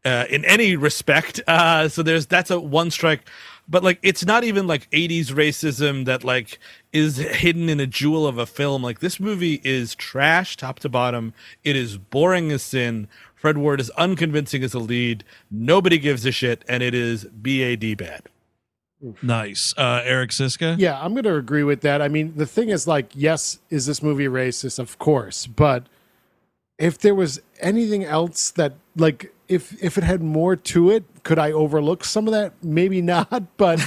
uh, in any respect. Uh, so there's that's a one strike, but like, it's not even like '80s racism that like is hidden in a jewel of a film. Like, this movie is trash top to bottom. It is boring as sin. Fred Ward is unconvincing as a lead. Nobody gives a shit, and it is bad bad.
Nice. Uh, Eric Szyszka.
yeah, I'm going to agree with that. I mean, the thing is, like, yes, is this movie racist? Of course, but if there was anything else that, like, if if it had more to it, could I overlook some of that? Maybe not, [laughs] but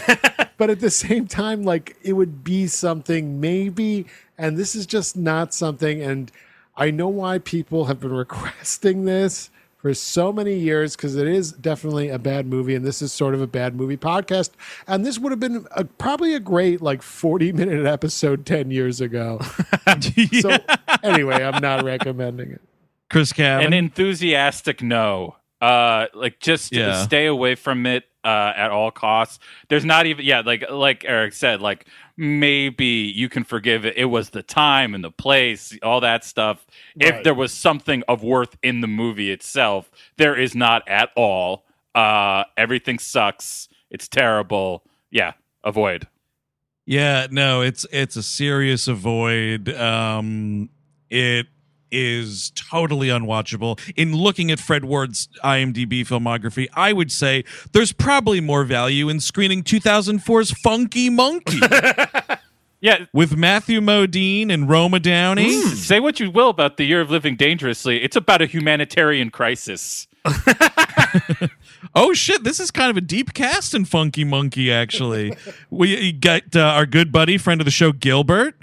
but at the same time, like, it would be something maybe. And this is just not something. And I know why people have been [laughs] requesting this for so many years because it is definitely a bad movie and this is sort of a bad movie podcast and this would have been a, probably a great like 40 minute episode 10 years ago [laughs] so anyway i'm not recommending it
Chris Cabin.
An enthusiastic no. Uh, like just
Yeah.
stay away from it uh, at all costs. There's not even yeah, like like Eric said, like maybe you can forgive it. It was the time and the place, all that stuff. If there was something of worth in the movie itself, there is not at all. Uh, everything sucks. It's terrible. Yeah, avoid.
Yeah, no, it's it's a serious avoid. Um, it is totally unwatchable. In looking at Fred Ward's IMDb filmography, I would say there's probably more value in screening 2004's Funky Monkey [laughs]
Yeah.
with Matthew Modine and Roma Downey.
Say what you will about the year of living dangerously. It's about a humanitarian crisis. [laughs]
Oh shit, this is kind of a deep cast in Funky Monkey. Actually, [laughs] we got uh, our good buddy, friend of the show, Gilbert.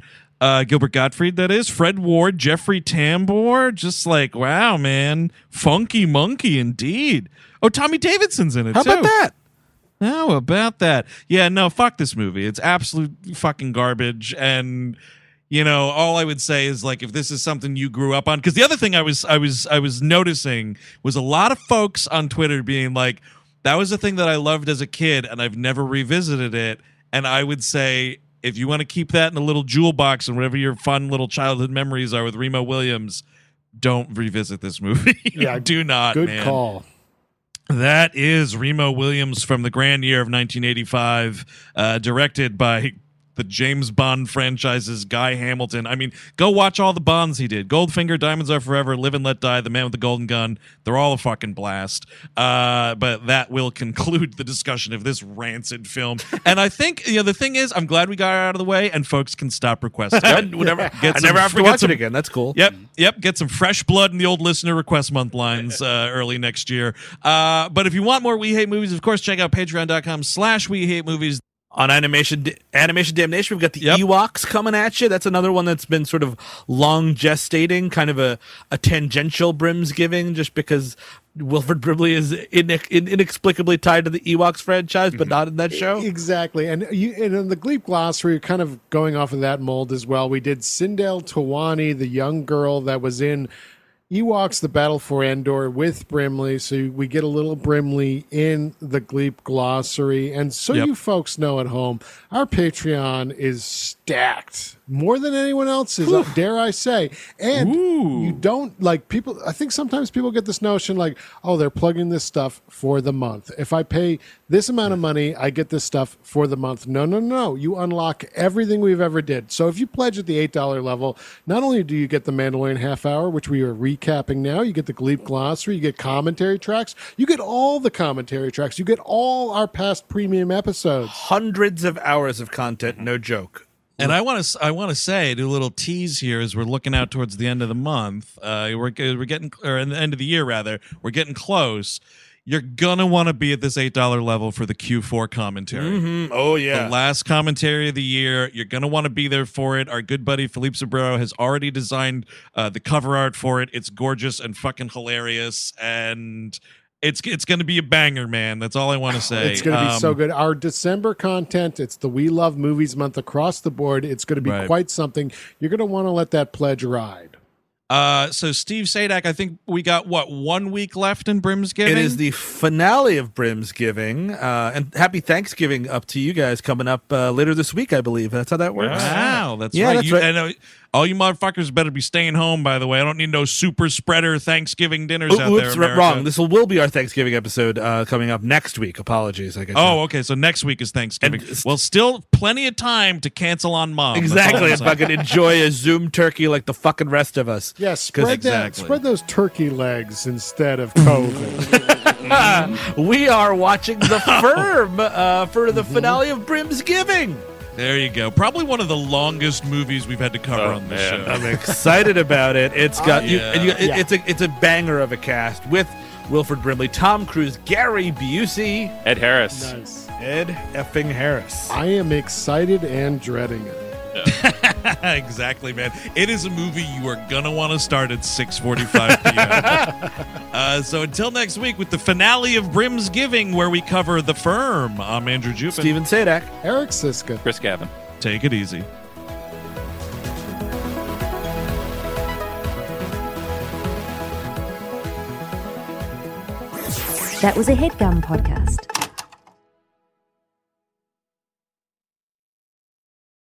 Uh, Gilbert Gottfried, that is Fred Ward, Jeffrey Tambor. Just like wow, man, Funky Monkey indeed. Oh, Tommy Davidson's in it
How
too.
about that?
How about that? Yeah, no, fuck this movie. It's absolute fucking garbage. And you know, all I would say is like if this is something you grew up on because the other thing I was I was I was noticing was a lot of folks on Twitter being like, that was a thing that I loved as a kid and I've never revisited it. And I would say if you want to keep that in a little jewel box and whatever your fun little childhood memories are with Remo Williams, don't revisit this movie. [laughs]
Yeah,
do not.
good
man.
call
That is Remo Williams from the grand year of 1985, uh, directed by the James Bond franchise's Guy Hamilton. I mean, go watch all the Bonds he did. Goldfinger, Diamonds Are Forever, Live and Let Die, The Man with the Golden Gun. They're all a fucking blast. Uh, but that will [laughs] conclude the discussion of this rancid film. And I think, you know, the thing is, I'm glad we got it out of the way and folks can stop requesting. [laughs]
I, whatever.
Get
I
some-
never have to
get
watch
some-
it again. That's cool.
Yep, yep. Get some fresh blood in the old listener request month lines uh, early next year. Uh, but if you want more We Hate Movies, of course, check out patreon.com slash We Hate Movies.
On animation animation damnation we've got the
Yep.
ewoks coming at you that's another one that's been sort of long gestating kind of a, a tangential brims giving just because wilford brimley is inex- in, inexplicably tied to the ewoks franchise but mm-hmm. not in that show
Exactly. And you and in the Gleep glossary, you're kind of going off of that mold as well, we did Cindel Towani, the young girl that was in Ewoks: The Battle for Endor with Brimley, so we get a little Brimley in the Gleep glossary. And so
Yep.
you folks know at home, our Patreon is stacked more than anyone else's, uh, dare I say. And you don't like people. I think sometimes people get this notion like, oh, they're plugging this stuff for the month. If I pay this amount of money, I get this stuff for the month. No, no, no. You unlock everything we've ever did. So if you pledge at the eight dollar level, not only do you get the Mandalorian half hour, which we are recapping now, you get the Gleep glossary, you get commentary tracks, you get all the commentary tracks, you get all our past premium episodes.
Hundreds of hours of content, no joke.
And I want to I want to say do a little tease here as we're looking out towards the end of the month. Uh, we're we're getting or in the end of the year rather. We're getting close. You're gonna want to be at this eight dollar level for the Q4 commentary.
Mm, oh yeah.
The last commentary of the year. You're to want to be there for it. Our good buddy Philippe Sabro has already designed uh, the cover art for it. It's gorgeous and fucking hilarious. And it's it's going to be a banger, man. That's all I want to [sighs] say.
It's going to be
Um,
so good. Our December content, it's the We Love Movies month across the board. It's going to be
Right.
quite something. You're going to want to let that pledge ride.
Uh, so Steve Sajdak, I think we got what one week left in Brimsgiving.
It is the finale of Brimsgiving, uh, and happy Thanksgiving up to you guys coming up uh, later this week, I believe. That's how that works.
Wow, that's
Yeah,
right.
that's
you,
right.
And, all you motherfuckers better be staying home. By the way, I don't need no super spreader Thanksgiving dinners out
Ooh,
there.
oops,
America.
wrong. This will, will be our Thanksgiving episode uh, coming up next week. Apologies. I guess.
Oh, okay. So next week is Thanksgiving.
And-
well, still plenty of time to cancel on mom.
Exactly.
I'm
If I
saying.
could enjoy a Zoom turkey like the fucking rest of us.
Yeah, spread that.
exactly.
Spread those turkey legs instead of COVID. [laughs]
We are watching The [laughs] Firm uh, for the finale of Brimsgiving.
There you go. Probably one of the longest movies we've had to cover
Oh,
on the
man.
show.
I'm excited about it. It's got [laughs] you,
Yeah.
and you, it-
Yeah.
it's a it's a banger of a cast with Wilford Brimley, Tom Cruise, Gary Busey,
Ed Harris.
nice.
Ed effing Harris.
I am excited and dreading it. [laughs]
exactly, man. It is a movie you are gonna want to start at 6:45 p.m. [laughs] uh, so until next week with the finale of Brim's Giving, where we cover the firm. I'm Andrew Jupin.
Stephen Sajdak.
Eric Szyszka.
Chris Cabin.
Take it easy.
That was a headgum podcast.